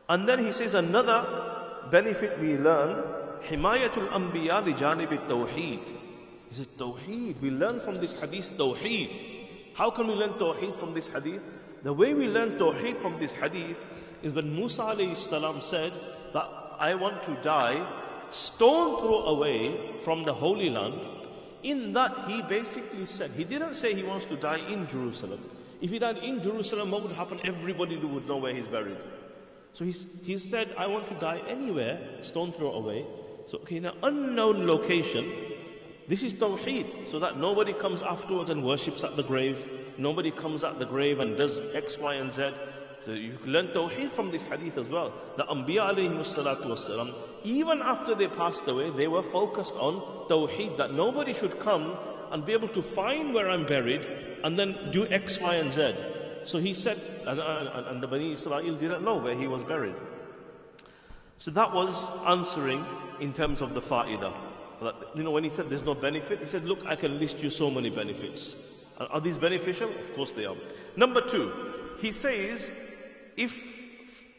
[SPEAKER 1] And then he says another benefit we learn, Himayatul Anbiya li janib tawheed. He says tawheed. We learn from this hadith tawheed. How can we learn tawheed from this hadith? The way we learn tawheed from this hadith is when Musa salam said that I want to die stone throw away from the Holy Land, in that he basically said, he didn't say he wants to die in Jerusalem. If he died in Jerusalem, what would happen? Everybody would know where he's buried. So he's, he said, I want to die anywhere, stone throw away. So, okay, in an unknown location, this is Tawheed, so that nobody comes afterwards and worships at the grave. Nobody comes at the grave and does X, Y, and Z. So you can learn Tawheed from this hadith as well. The Anbiya salatu even after they passed away, they were focused on Tawheed, that nobody should come and be able to find where I'm buried and then do X, Y, and Z. So he said, and, and, and the Bani Israel didn't know where he was buried. So that was answering in terms of the fa'idah. You know, when he said there's no benefit, he said, look, I can list you so many benefits. Are these beneficial? Of course they are. Number two, he says, if,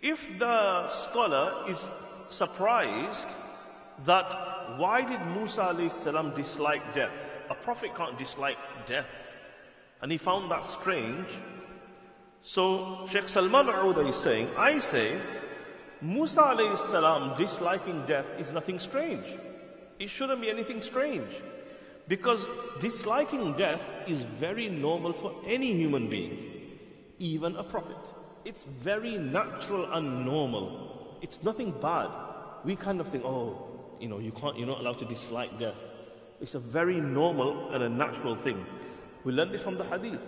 [SPEAKER 1] if the scholar is surprised that why did Musa salam dislike death? A prophet can't dislike death. And he found that strange. So Sheikh Salman Auda is saying, I say, Musa salam disliking death is nothing strange. It shouldn't be anything strange. Because disliking death is very normal for any human being, even a prophet. It's very natural and normal. It's nothing bad. We kind of think, oh, you know, you can't, you're not allowed to dislike death. It's a very normal and a natural thing. We learn this from the hadith.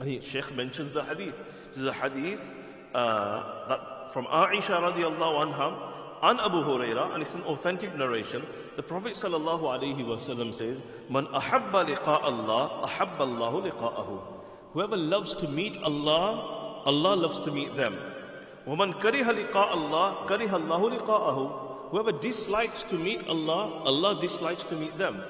[SPEAKER 1] And he, Sheikh mentions the hadith. This is a hadith uh, that from Aisha radiallahu anha and Abu Huraira, and it's an authentic narration. The Prophet sallallahu alaihi wasallam says, "Man ahabba liqa Allah, ahabba Allahu liqa'ahu." Whoever loves to meet Allah, Allah loves to meet them. وَمَنْ كَرِهَ لِقَاءَ اللَّهِ كَرِهَ اللَّهُ لِقَاءَهُ Whoever dislikes to meet Allah, Allah dislikes to meet them.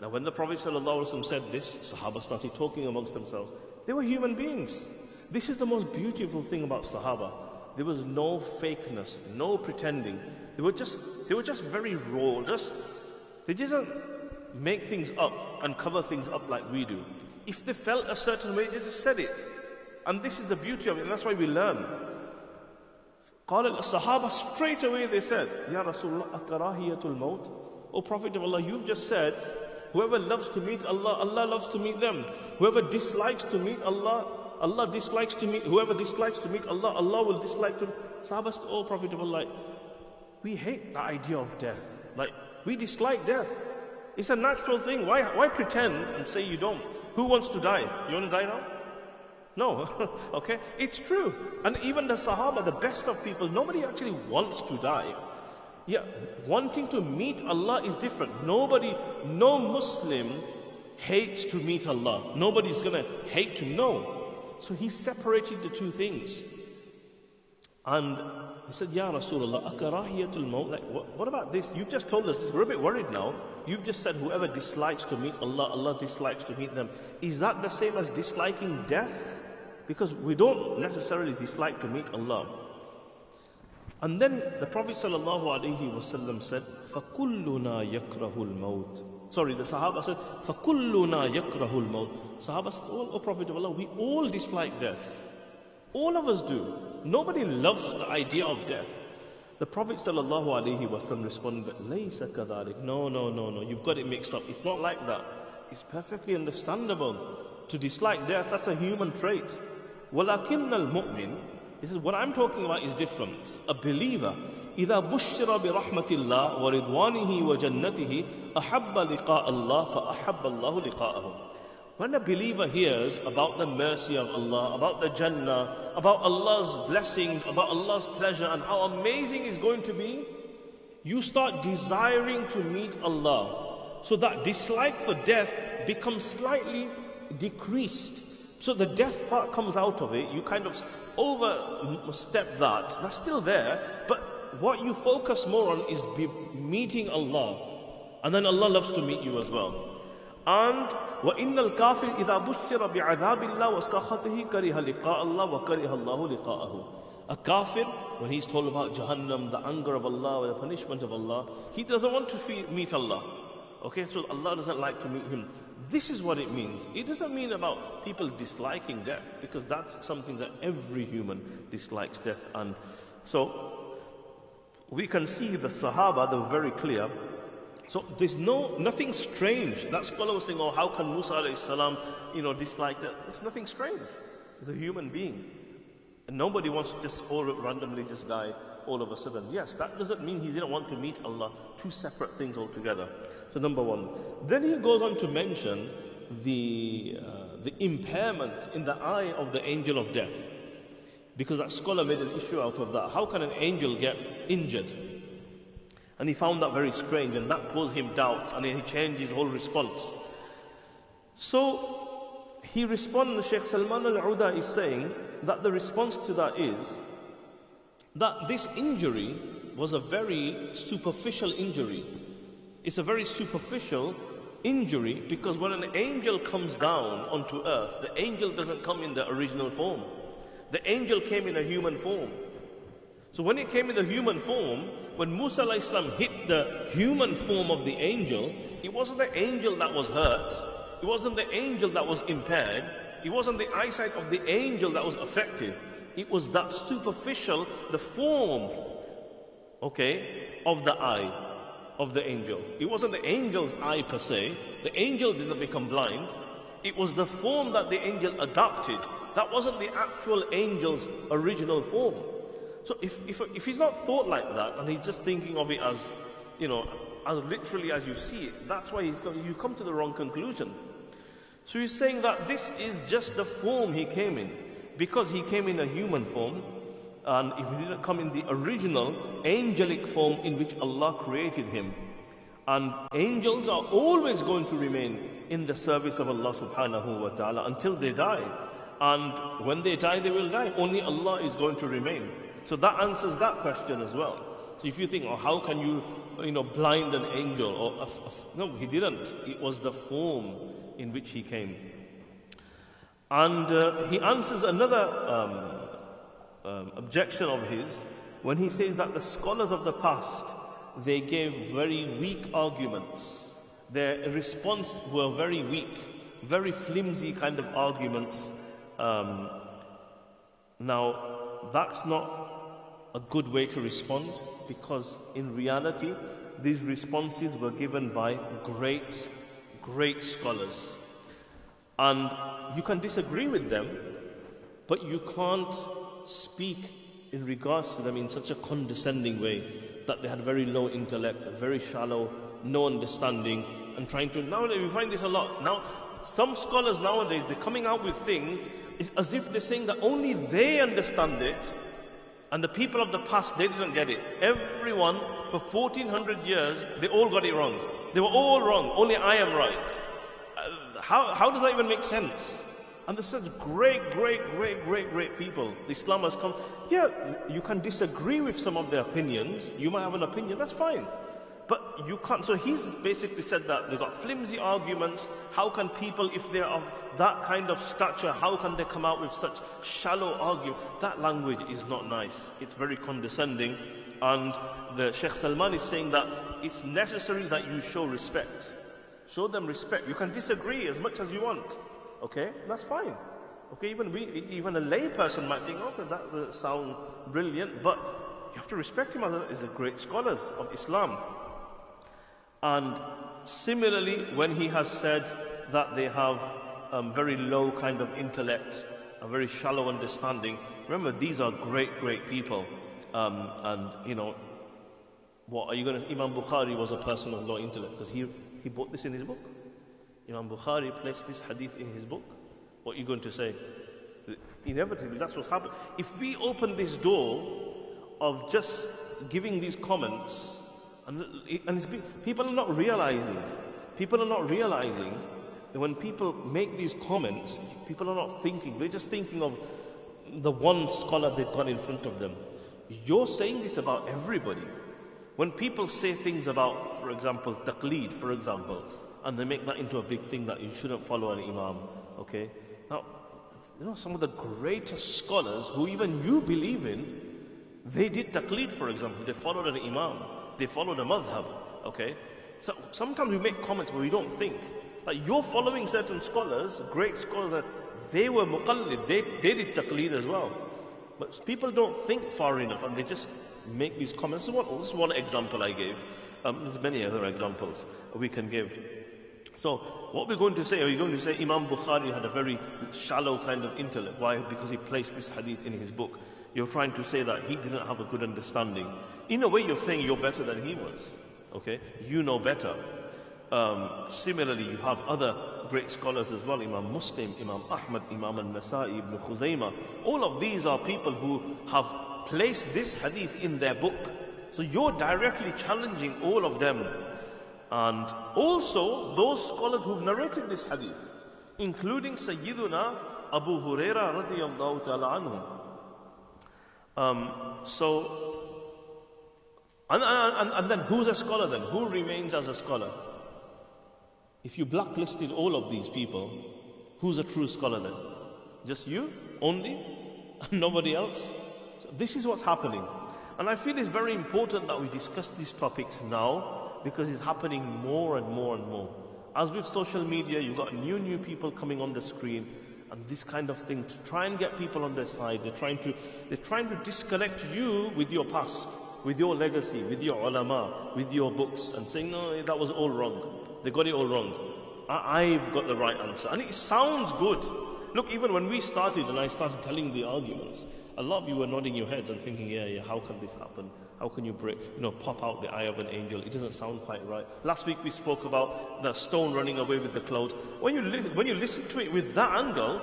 [SPEAKER 1] Now when the Prophet ﷺ said this, Sahaba started talking amongst themselves. They were human beings. This is the most beautiful thing about Sahaba. There was no fakeness, no pretending. They were just, they were just very raw. Just, they didn't make things up and cover things up like we do. If they felt a certain way, they just said it. And this is the beauty of it, and that's why we learn. قال الصحابة straight away they said يا رسول الله أكراهية الموت O Prophet of Allah you've just said whoever loves to meet Allah Allah loves to meet them whoever dislikes to meet Allah Allah dislikes to meet whoever dislikes to meet Allah Allah will dislike to Sahaba said O oh, Prophet of Allah we hate the idea of death like we dislike death it's a natural thing why, why pretend and say you don't who wants to die you want to die now no, okay? It's true. And even the Sahaba, the best of people, nobody actually wants to die. Yeah, wanting to meet Allah is different. Nobody, no Muslim hates to meet Allah. Nobody's gonna hate to know. So he separated the two things. And he said, Ya Rasulullah, akarahiyatul maut. Like, what, what, about this? You've just told us. We're a bit worried now. You've just said whoever dislikes to meet Allah, Allah dislikes to meet them. Is that the same as disliking death? because we don't necessarily dislike to meet Allah. And then the Prophet ﷺ said, فَكُلُّنَا يَكْرَهُ الْمَوْتِ Sorry, the Sahaba said, فَكُلُّنَا يَكْرَهُ الْمَوْتِ Sahaba said, oh, oh Prophet of Allah, we all dislike death. All of us do. Nobody loves the idea of death. The Prophet ﷺ responded, لَيْسَ كَذَلِكَ No, no, no, no, you've got it mixed up. It's not like that. It's perfectly understandable. To dislike death, that's a human trait. وَلَكِنَّ الْمُؤْمِنِ He says, what I'm talking about is different. A believer, إِذَا بُشِّرَ بِرَحْمَةِ اللَّهِ وَرِضْوَانِهِ وَجَنَّتِهِ أَحَبَّ لِقَاءَ اللَّهِ فَأَحَبَّ اللَّهُ لِقَاءَهُ When a believer hears about the mercy of Allah, about the Jannah, about Allah's blessings, about Allah's pleasure, and how amazing it's going to be, you start desiring to meet Allah. So that dislike for death becomes slightly decreased so the death part comes out of it. You kind of overstep that. That's still there. But what you focus more on is meeting Allah. And then Allah loves to meet you as well. And وَإِنَّ الْكَافِرِ إِذَا بُشِّرَ بِعَذَابِ اللَّهِ وَسَخَطِهِ كَرِهَ لِقَاءَ اللَّهِ وَكَرِهَ اللَّهُ لِقَاءَهُ A kafir, when he's told about Jahannam, the anger of Allah, or the punishment of Allah, he doesn't want to meet Allah. Okay, so Allah doesn't like to meet him. This is what it means. It doesn't mean about people disliking death, because that's something that every human dislikes death. And so we can see the Sahaba, they were very clear. So there's no nothing strange. That scholar was saying, Oh, how can Musa salam, you know, dislike that? It's nothing strange. He's a human being. And nobody wants to just all randomly just die all of a sudden. Yes, that doesn't mean he didn't want to meet Allah. Two separate things altogether. So number one. Then he goes on to mention the, uh, the impairment in the eye of the angel of death. Because that scholar made an issue out of that. How can an angel get injured? And he found that very strange, and that caused him doubt, and he changed his whole response. So he responds, Sheikh Salman al Uda is saying that the response to that is that this injury was a very superficial injury. It's a very superficial injury because when an angel comes down onto earth, the angel doesn't come in the original form. The angel came in a human form. So when it came in the human form, when Musa Islam hit the human form of the angel, it wasn't the angel that was hurt, it wasn't the angel that was impaired, it wasn't the eyesight of the angel that was affected. It was that superficial, the form, okay, of the eye of the angel. It wasn't the angel's eye per se. The angel didn't become blind. It was the form that the angel adopted. That wasn't the actual angel's original form. So if, if, if he's not thought like that and he's just thinking of it as, you know, as literally as you see it, that's why he's you come to the wrong conclusion. So he's saying that this is just the form he came in because he came in a human form, and if he didn't come in the original angelic form in which Allah created him. And angels are always going to remain in the service of Allah subhanahu wa ta'ala until they die. And when they die, they will die. Only Allah is going to remain. So that answers that question as well. So if you think, oh, how can you, you know, blind an angel? Or no, he didn't. It was the form in which he came. And uh, he answers another um, um, objection of his when he says that the scholars of the past they gave very weak arguments. Their response were very weak, very flimsy kind of arguments. Um, now, that's not a good way to respond because in reality, these responses were given by great, great scholars. And you can disagree with them, but you can't speak in regards to them in such a condescending way that they had very low intellect, very shallow, no understanding, and trying to. Nowadays, we find this a lot. Now, some scholars nowadays, they're coming out with things as if they're saying that only they understand it, and the people of the past, they didn't get it. Everyone, for 1400 years, they all got it wrong. They were all wrong, only I am right. Uh, how, how does that even make sense? And there's such great, great, great, great, great people. Islam has come. Yeah, you can disagree with some of their opinions. You might have an opinion, that's fine. But you can't. So he's basically said that they've got flimsy arguments. How can people, if they're of that kind of stature, how can they come out with such shallow argument? That language is not nice. It's very condescending. And the Sheikh Salman is saying that it's necessary that you show respect. Show them respect. You can disagree as much as you want. Okay, that's fine. Okay, even we, even a lay person might think, okay, that doesn't sound brilliant, but you have to respect him as a great scholars of Islam. And similarly, when he has said that they have um, very low kind of intellect, a very shallow understanding, remember these are great, great people. Um, and you know, what are you going to? Imam Bukhari was a person of low intellect because he he bought this in his book. Imam Bukhari placed this hadith in his book. What are you going to say? Inevitably, that's what's happened. If we open this door of just giving these comments, and, and people are not realizing, people are not realizing that when people make these comments, people are not thinking, they're just thinking of the one scholar they've got in front of them. You're saying this about everybody. When people say things about, for example, taqleed, for example, and they make that into a big thing that you shouldn't follow an imam. Okay? Now, you know, some of the greatest scholars who even you believe in, they did taqleed, for example. They followed an imam. They followed a madhab. Okay? So sometimes we make comments where we don't think. Like you're following certain scholars, great scholars, that they were muqallid, they, they did taqleed as well. But people don't think far enough and they just make these comments. This is one, this is one example I gave. Um, there's many other examples we can give. So, what we're going to say, are you going to say Imam Bukhari had a very shallow kind of intellect? Why? Because he placed this hadith in his book. You're trying to say that he didn't have a good understanding. In a way, you're saying you're better than he was. Okay? You know better. Um, similarly, you have other great scholars as well Imam Muslim, Imam Ahmad, Imam al Nasa'i, Ibn Khuzaymah. All of these are people who have placed this hadith in their book. So you're directly challenging all of them and also those scholars who've narrated this hadith, including Sayyiduna Abu Huraira radiallahu ta'ala anhu. Um, so, and, and, and then who's a scholar then? Who remains as a scholar? If you blacklisted all of these people, who's a true scholar then? Just you? Only? Nobody else? So this is what's happening. And I feel it's very important that we discuss these topics now because it's happening more and more and more. As with social media, you've got new, new people coming on the screen and this kind of thing to try and get people on their side. They're trying to, they're trying to disconnect you with your past, with your legacy, with your ulama, with your books and saying, no, that was all wrong. They got it all wrong. I've got the right answer. And it sounds good. Look, even when we started and I started telling the arguments, a lot of you were nodding your heads and thinking, yeah, yeah, how can this happen? How can you break, you know, pop out the eye of an angel? It doesn't sound quite right. Last week we spoke about the stone running away with the clouds. When you, li- when you listen to it with that angle,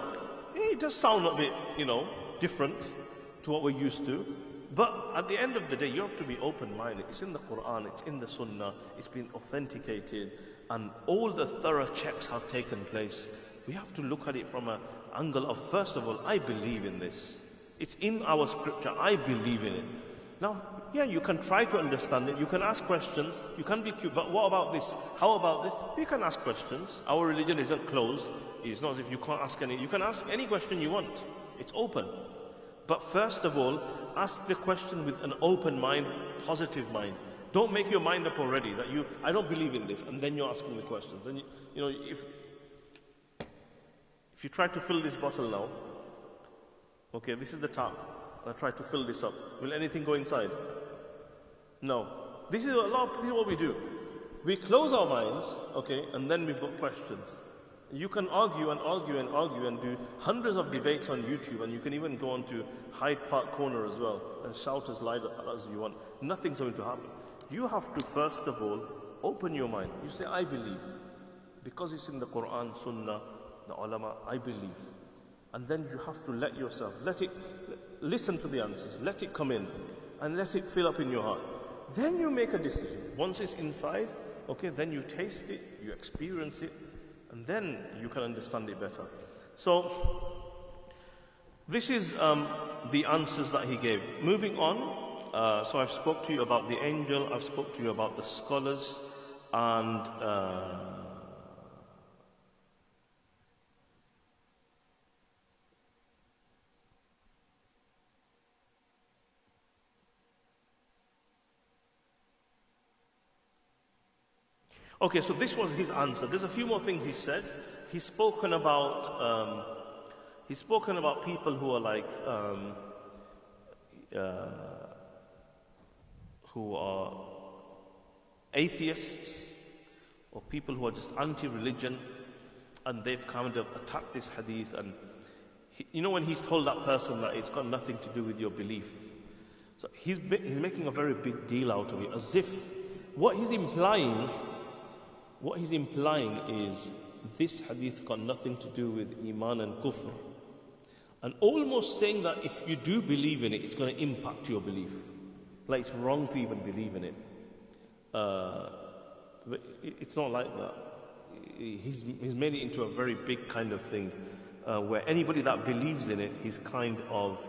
[SPEAKER 1] it does sound a bit, you know, different to what we're used to. But at the end of the day, you have to be open minded. It's in the Quran, it's in the Sunnah, it's been authenticated, and all the thorough checks have taken place. We have to look at it from an angle of, first of all, I believe in this. It's in our scripture. I believe in it. Now, yeah, you can try to understand it. You can ask questions. You can be cute. But what about this? How about this? You can ask questions. Our religion isn't closed. It's not as if you can't ask any. You can ask any question you want. It's open. But first of all, ask the question with an open mind, positive mind. Don't make your mind up already that you, I don't believe in this, and then you're asking the questions. And you, you know, if if you try to fill this bottle now, okay, this is the tap. I try to fill this up. Will anything go inside? No. This is a lot. This is what we do. We close our minds, okay, and then we've got questions. You can argue and argue and argue and do hundreds of debates on YouTube, and you can even go on to Hyde Park Corner as well and shout as loud as you want. Nothing's going to happen. You have to first of all open your mind. You say, I believe. Because it's in the Quran, Sunnah, the ulama, I believe. And then you have to let yourself, let it, listen to the answers, let it come in, and let it fill up in your heart. Then you make a decision. Once it's inside, okay, then you taste it, you experience it, and then you can understand it better. So, this is um, the answers that he gave. Moving on, uh, so I've spoke to you about the angel, I've spoke to you about the scholars, and uh, Okay, so this was his answer. There's a few more things he said. He's spoken about um, he's spoken about people who are like um, uh, who are atheists or people who are just anti-religion, and they've kind of attacked this hadith. And he, you know when he's told that person that it's got nothing to do with your belief, so he's he's making a very big deal out of it, as if what he's implying what he's implying is this hadith got nothing to do with Iman and Kufr. And almost saying that if you do believe in it, it's going to impact your belief. Like it's wrong to even believe in it. Uh, but it's not like that. He's, he's made it into a very big kind of thing uh, where anybody that believes in it, he's kind of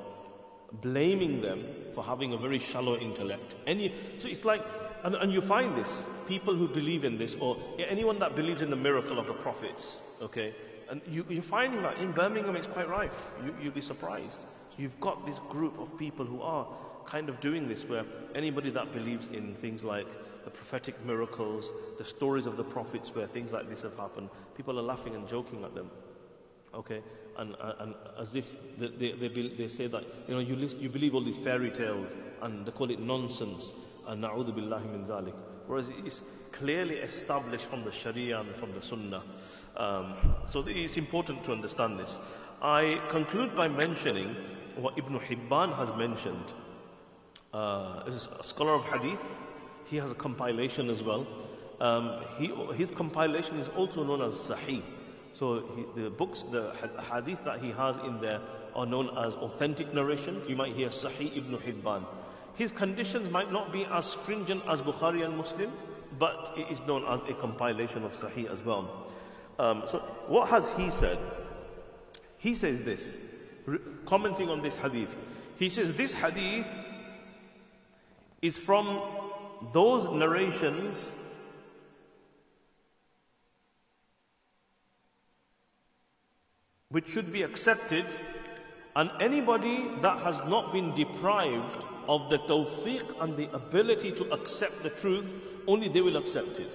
[SPEAKER 1] blaming them for having a very shallow intellect. Any, so it's like and, and you find this, people who believe in this, or anyone that believes in the miracle of the prophets, okay? And you, you're finding that in Birmingham it's quite rife. You, you'll be surprised. You've got this group of people who are kind of doing this, where anybody that believes in things like the prophetic miracles, the stories of the prophets where things like this have happened, people are laughing and joking at them. Okay? And, and, as if they, they, they, they say that, you know, you, list, you believe all these fairy tales and they call it nonsense and na'udhu billahi min dhalik. Whereas it's clearly established from the Sharia and from the Sunnah. Um, so it's important to understand this. I conclude by mentioning what Ibn Hibban has mentioned. Uh, is a scholar of hadith. He has a compilation as well. Um, he, his compilation is also known as Sahih. So he, the books, the hadith that he has in there are known as authentic narrations. You might hear Sahih Ibn Hibban. His conditions might not be as stringent as Bukhari and Muslim, but it is known as a compilation of Sahih as well. Um, so, what has he said? He says this, re- commenting on this hadith. He says, This hadith is from those narrations which should be accepted, and anybody that has not been deprived of the tawfiq and the ability to accept the truth, only they will accept it.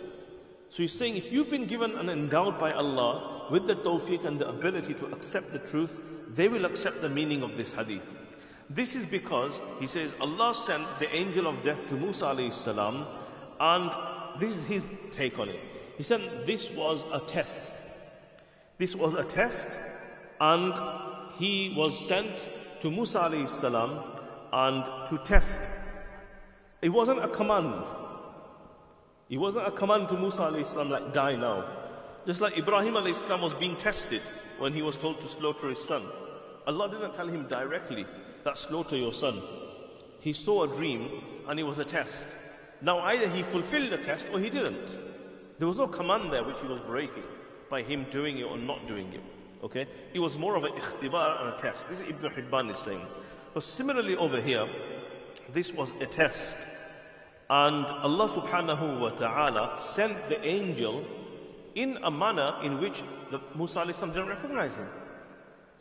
[SPEAKER 1] So he's saying if you've been given and endowed by Allah with the tawfiq and the ability to accept the truth, they will accept the meaning of this hadith. This is because he says Allah sent the angel of death to Musa alayhi and this is his take on it. He said this was a test. This was a test, and he was sent to Musa alayhi salam and to test. It wasn't a command. It wasn't a command to Musa salam like die now. Just like Ibrahim salam was being tested when he was told to slaughter his son. Allah didn't tell him directly that slaughter your son. He saw a dream and it was a test. Now either he fulfilled the test or he didn't. There was no command there which he was breaking by him doing it or not doing it. Okay? It was more of an ikhtibar and a test. This is Ibn Hibban is saying. But similarly over here, this was a test. And Allah subhanahu wa ta'ala sent the angel in a manner in which the Musa didn't recognize him.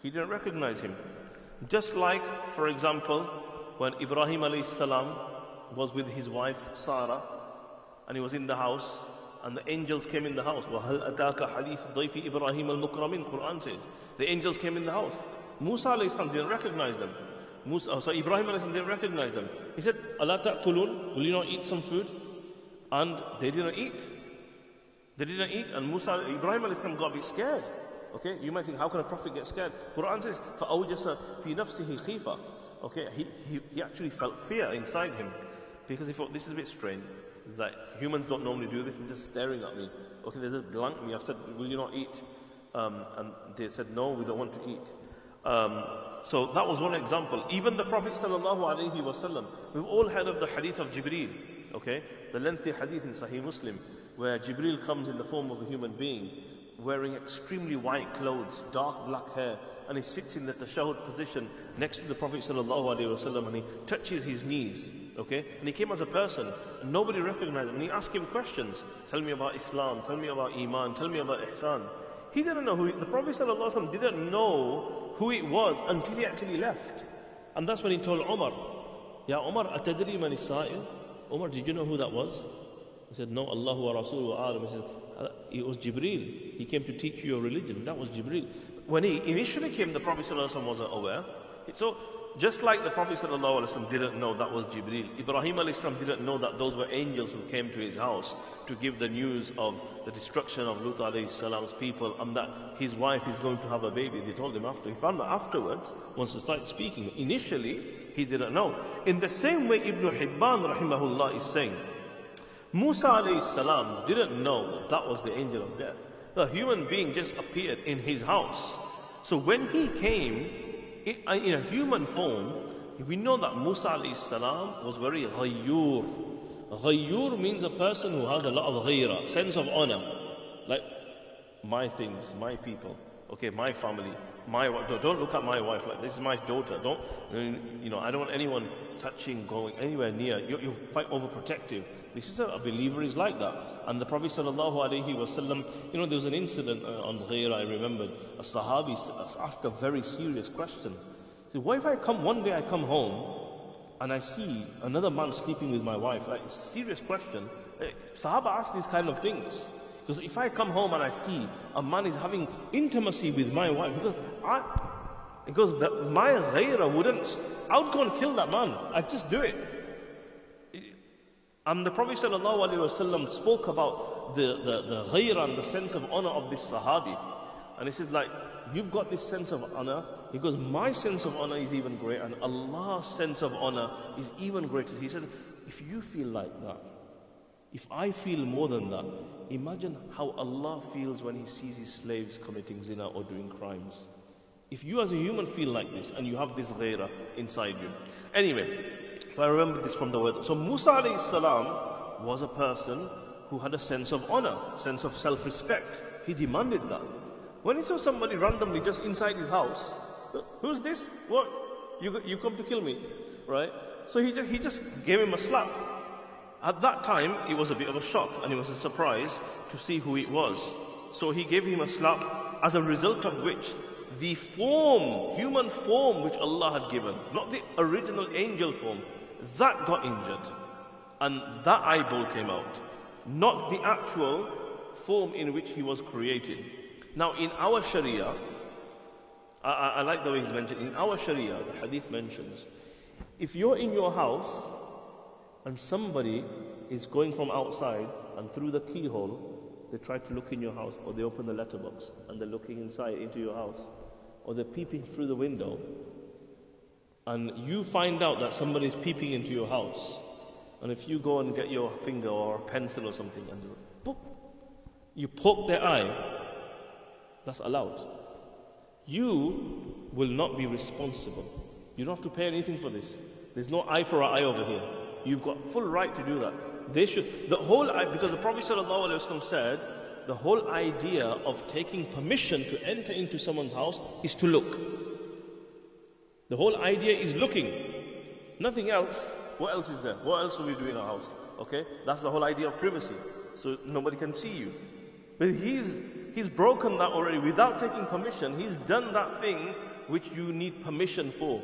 [SPEAKER 1] He didn't recognize him. Just like, for example, when Ibrahim alayhi salam was with his wife Sarah and he was in the house and the angels came in the house. وَهَلْ أَتَاكَ حَدِيثُ ضَيْفِ إِبْرَاهِيمَ الْمُكْرَمِينَ Quran says. The angels came in the house. Musa salam didn't recognize them. Musa, so Ibrahim didn't recognize them. He said, Allah ta'kulun, will you not eat some food? And they didn't eat. They didn't eat, and Musa, Ibrahim got a bit scared. Okay, you might think, how can a prophet get scared? Quran says, فَأَوْجَسَ فِي نَفْسِهِ خِيفَةً Okay, he, he, he actually felt fear inside him because he thought, this is a bit strange. That humans don't normally do this, he's just staring at me. Okay, they just blanked me. I've said, will you not eat? Um, and they said, no, we don't want to eat. Um, so that was one example. Even the Prophet wasallam, we've all heard of the hadith of Jibreel, okay? The lengthy hadith in Sahih Muslim, where Jibreel comes in the form of a human being, wearing extremely white clothes, dark black hair, and he sits in the tashahud position next to the Prophet wasallam, and he touches his knees, okay? And he came as a person, nobody recognized him, and he asked him questions. Tell me about Islam, tell me about Iman, tell me about Ihsan. He didn't know who, he, the Prophet ﷺ didn't know who it was until he actually left. And that's when he told Umar, Ya Umar, atadri man as-sa'il? Umar, did you know who that was? He said, No, Allah wa Rasul wa. He said, uh, It was Jibreel. He came to teach you your religion. That was Jibreel. When he initially came, the Prophet ﷺ wasn't aware. So just like the Prophet ﷺ didn't know that was Jibreel, Ibrahim ﷺ didn't know that those were angels who came to his house to give the news of the destruction of Lut ﷺ's people and that his wife is going to have a baby. They told him after. He found out afterwards, once they started speaking. Initially, he didn't know. In the same way, Ibn Hibban rahimahullah is saying, Musa ﷺ didn't know that that was the angel of death. The human being just appeared in his house. So when he came, uh, in a human form, we know that Musa salam was very ghayyur. Ghayyur means a person who has a lot of ghayra, sense of honor. Like my things, my people, okay, my family, my don't look at my wife like this is my daughter. Don't you know? I don't want anyone touching, going anywhere near. You're, you're quite overprotective. This is a, a, believer is like that. And the Prophet sallallahu alaihi wasallam, you know, there was an incident uh, on Ghair. I remembered a Sahabi asked a very serious question. He said, "What if I come one day? I come home." And I see another man sleeping with my wife. Like, serious question. Uh, Sahaba ask these kind of things. Because if I come home and I see a man is having intimacy with my wife, because I, because the, my ghaira wouldn't, I would go and kill that man. I'd just do it. And the Prophet ﷺ spoke about the, the, the ghaira and the sense of honor of this Sahabi. And he said, like, you've got this sense of honor because my sense of honor is even greater and Allah's sense of honor is even greater. He said, if you feel like that, if I feel more than that, imagine how Allah feels when He sees His slaves committing zina or doing crimes. If you as a human feel like this and you have this ghaira inside you. Anyway, if I remember this from the word. So Musa salam was a person who had a sense of honor, sense of self-respect. He demanded that. When he saw somebody randomly just inside his house, who's this? What? You, you come to kill me, right? So he just, he just gave him a slap. At that time, it was a bit of a shock and it was a surprise to see who it was. So he gave him a slap, as a result of which the form, human form which Allah had given, not the original angel form, that got injured. And that eyeball came out, not the actual form in which he was created. Now, in our Sharia, I, I, I like the way he's mentioned, in our Sharia, the hadith mentions, if you're in your house and somebody is going from outside and through the keyhole, they try to look in your house or they open the letterbox and they're looking inside into your house or they're peeping through the window and you find out that somebody's peeping into your house and if you go and get your finger or a pencil or something and boop, you poke their eye, that's allowed. You will not be responsible. You don't have to pay anything for this. There's no eye for an eye over here. You've got full right to do that. They should, the whole, because the Prophet ﷺ said, the whole idea of taking permission to enter into someone's house is to look. The whole idea is looking. Nothing else. What else is there? What else do we do in our house? Okay? That's the whole idea of privacy. So nobody can see you. But he's, he's broken that already without taking permission. He's done that thing which you need permission for.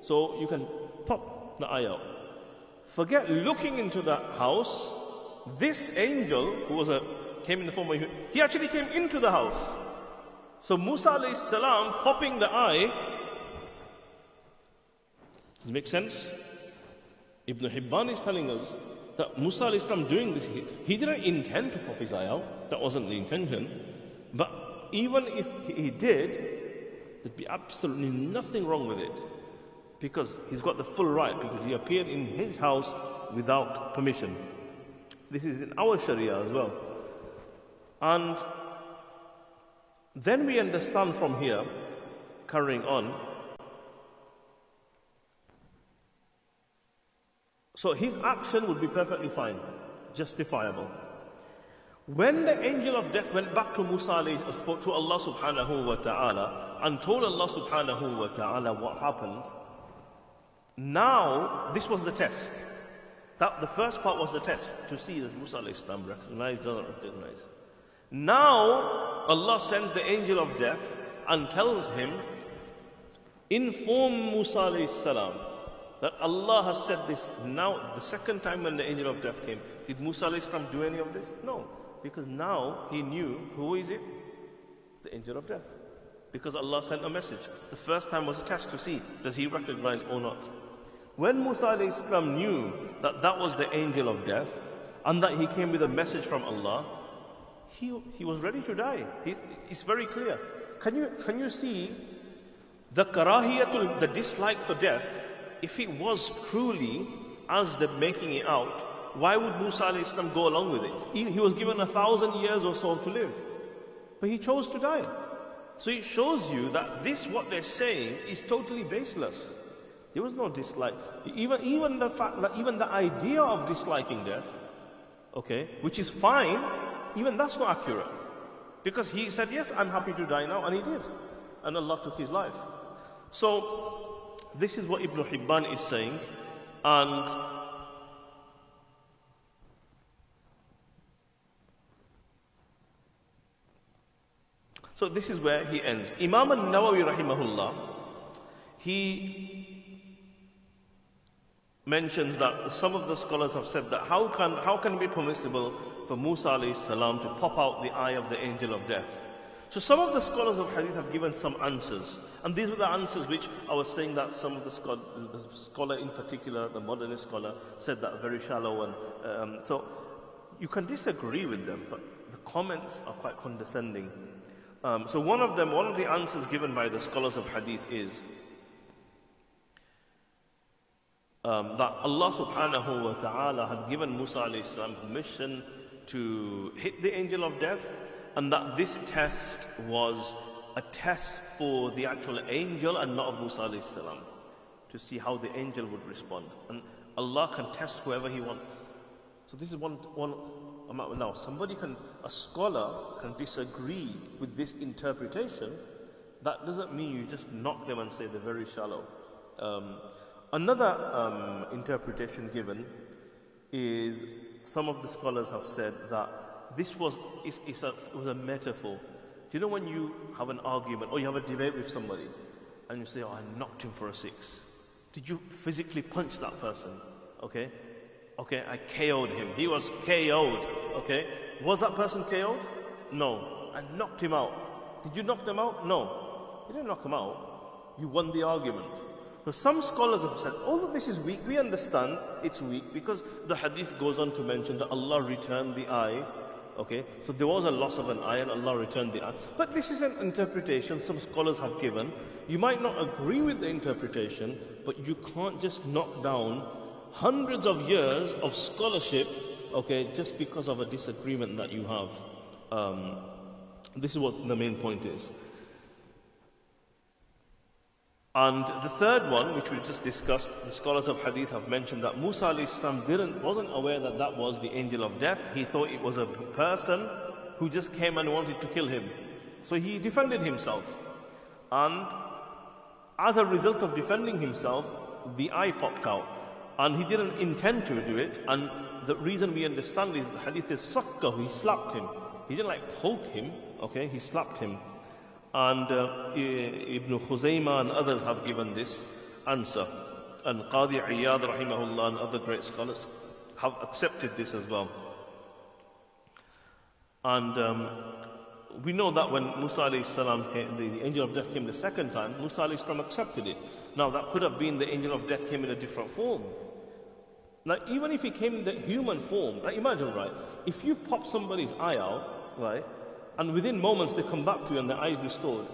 [SPEAKER 1] So you can pop the eye out. Forget looking into the house. This angel, who was a came in the form of he actually came into the house. So Musa alayhi salam popping the eye. Does it make sense? Ibn Hibban is telling us that Musa alayhi salam doing this, he, he didn't intend to pop his eye out. That wasn't the intention. But even if he did, there'd be absolutely nothing wrong with it. Because he's got the full right, because he appeared in his house without permission. This is in our Sharia as well. And then we understand from here, carrying on. So his action would be perfectly fine, justifiable. When the angel of death went back to Musa to Allah subhanahu wa ta'ala and told Allah subhanahu wa ta'ala what happened, now this was the test. That the first part was the test to see that Musa recognized or not recognized. Now Allah sends the angel of death and tells him, inform Musa salam that Allah has said this. Now, the second time when the angel of death came, did Musa salam do any of this? No, because now he knew who is it? It's the angel of death. Because Allah sent a message. The first time was a test to see does he recognize or not. When Musa salam knew that that was the angel of death and that he came with a message from Allah, he, he was ready to die. He, it's very clear. Can you, can you see the karahiyatul, the dislike for death, if it was truly as they're making it out, why would Musa Islam go along with it? He, he was given a thousand years or so to live, but he chose to die. So it shows you that this, what they're saying, is totally baseless. There was no dislike. Even, even the fact even the idea of disliking death, okay, which is fine, even that's not accurate. Because he said, Yes, I'm happy to die now, and he did. And Allah took his life. So, this is what Ibn Hibban is saying, and so this is where he ends. Imam al Nawawi, rahimahullah, he mentions that some of the scholars have said that how can, how can it be permissible for Musa salam to pop out the eye of the angel of death? So some of the scholars of hadith have given some answers. And these were the answers which I was saying that some of the, scholar, the scholar in particular, the modernist scholar, said that very shallow. And um, so you can disagree with them, but the comments are quite condescending. Um, so one of them, one of the answers given by the scholars of hadith is um, that Allah subhanahu wa ta'ala had given Musa alayhi permission to hit the angel of death and that this test was a test for the actual angel and not of Musa alayhi to see how the angel would respond. And Allah can test whoever He wants. So this is one, one now somebody can, a scholar can disagree with this interpretation. That doesn't mean you just knock them and say they're very shallow. Um, Another um, interpretation given is some of the scholars have said that this was a, was a metaphor. Do you know when you have an argument or you have a debate with somebody and you say, Oh, I knocked him for a six? Did you physically punch that person? Okay? Okay, I KO'd him. He was KO'd. Okay? Was that person KO'd? No. I knocked him out. Did you knock them out? No. You didn't knock him out. You won the argument. So some scholars have said, although this is weak, we understand it's weak because the hadith goes on to mention that Allah returned the eye. Okay, so there was a loss of an eye and Allah returned the eye. But this is an interpretation some scholars have given. You might not agree with the interpretation, but you can't just knock down hundreds of years of scholarship, okay, just because of a disagreement that you have. Um, this is what the main point is. And the third one, which we just discussed, the scholars of hadith have mentioned that Musa didn't, wasn't aware that that was the angel of death. He thought it was a person who just came and wanted to kill him. So he defended himself. And as a result of defending himself, the eye popped out. And he didn't intend to do it. And the reason we understand is the hadith is sakka, he slapped him. He didn't like poke him, okay? He slapped him. And uh, Ibn Khuzaymah and others have given this answer. And Qadi Iyad rahimahullah and other great scholars have accepted this as well. And um, we know that when Musa salam came, the, angel of death came the second time, Musa salam accepted it. Now that could have been the angel of death came in a different form. Now even if he came in the human form, now imagine right, if you pop somebody's eye out, right, and within moments they come back to you and their eye is restored,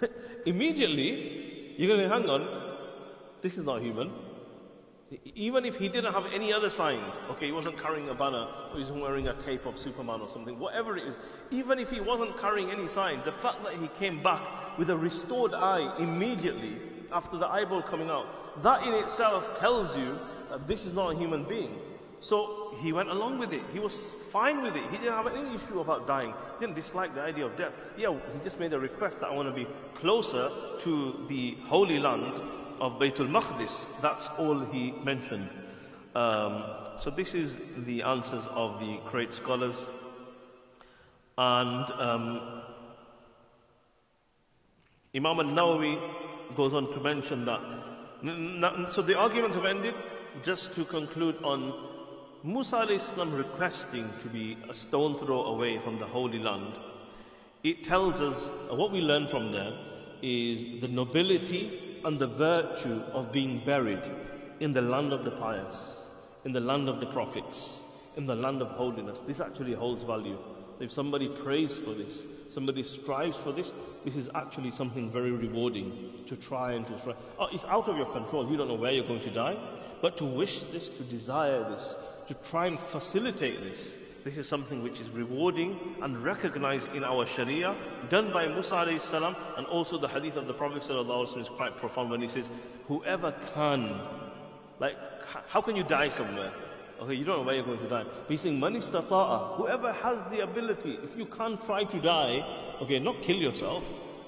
[SPEAKER 1] immediately you're going to hang on, this is not human. Even if he didn't have any other signs, okay, he wasn't carrying a banner, or he wasn't wearing a cape of Superman or something, whatever it is, even if he wasn't carrying any signs, the fact that he came back with a restored eye immediately after the eyeball coming out, that in itself tells you that this is not a human being. So he went along with it. He was fine with it. He didn't have any issue about dying. He didn't dislike the idea of death. Yeah, he just made a request that I want to be closer to the Holy Land of Baytul Maqdis. That's all he mentioned. Um, so this is the answers of the great scholars. And um, Imam al-Nawawi goes on to mention that. So the arguments have ended. Just to conclude on Musa Islam requesting to be a stone throw away from the Holy Land, it tells us, uh, what we learn from there is the nobility and the virtue of being buried in the land of the pious, in the land of the prophets, in the land of holiness. This actually holds value. If somebody prays for this, somebody strives for this, this is actually something very rewarding to try and to strive. Oh, uh, it's out of your control. You don't know where you're going to die. But to wish this, to desire this, to try and facilitate this, this is something which is rewarding and recognized in our Sharia, done by Musa salam, and also the hadith of the Prophet is quite profound when he says, Whoever can, like, how can you die somewhere? Okay, you don't know where you're going to die. But he's saying, Man istata'a, whoever has the ability, if you can't try to die, okay, not kill yourself,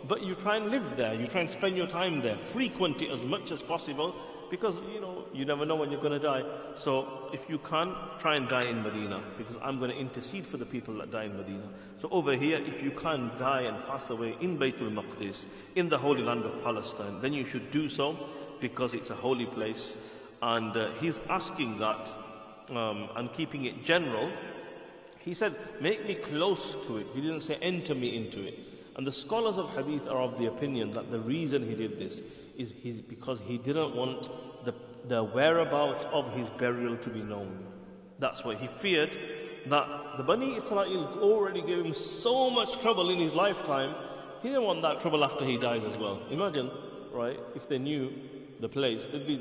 [SPEAKER 1] but you try and live there, you try and spend your time there, frequent it as much as possible, because, you know, you never know when you're going to die. So if you can't, try and die in Medina because I'm going to intercede for the people that die in Medina. So over here, if you can't die and pass away in Baytul Maqdis, in the Holy Land of Palestine, then you should do so because it's a holy place. And uh, he's asking that um, and keeping it general. He said, Make me close to it. He didn't say, Enter me into it. And the scholars of hadith are of the opinion that the reason he did this is because he didn't want the, the whereabouts of his burial to be known. That's why he feared that the Bani Israel already gave him so much trouble in his lifetime, he didn't want that trouble after he dies as well. Imagine, right, if they knew the place, they'd be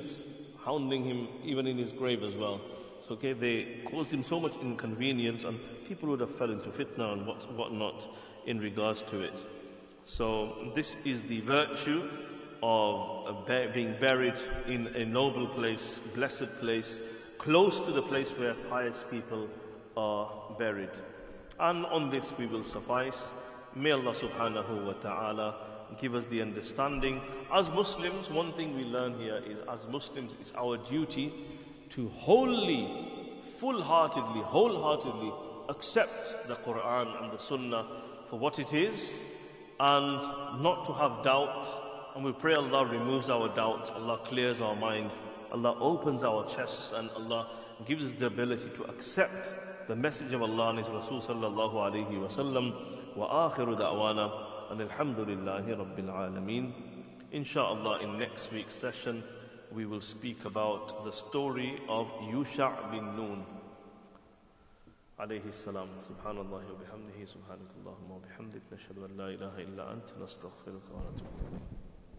[SPEAKER 1] hounding him even in his grave as well. So, okay, they caused him so much inconvenience, and people would have fell into fitna and what, whatnot in regards to it. So, this is the virtue of uh, being buried in a noble place, blessed place, close to the place where pious people are buried. And on this we will suffice. May Allah subhanahu wa ta'ala give us the understanding. As Muslims, one thing we learn here is as Muslims, it's our duty to wholly, full heartedly, wholeheartedly accept the Quran and the Sunnah for what it is and not to have doubt and we pray Allah removes our doubts, Allah clears our minds, Allah opens our chests, and Allah gives us the ability to accept the message of Allah and His Rasul sallallahu alayhi wa sallam. Wa akhiru da'wana and alhamdulillahi rabbil alameen. Inshallah, in next week's session, we will speak about the story of Yusha bin Nun. عليه السلام سبحان الله وبحمده سبحانك اللهم وبحمدك نشهد أن لا إله إلا أنت نستغفرك ونتوب إليك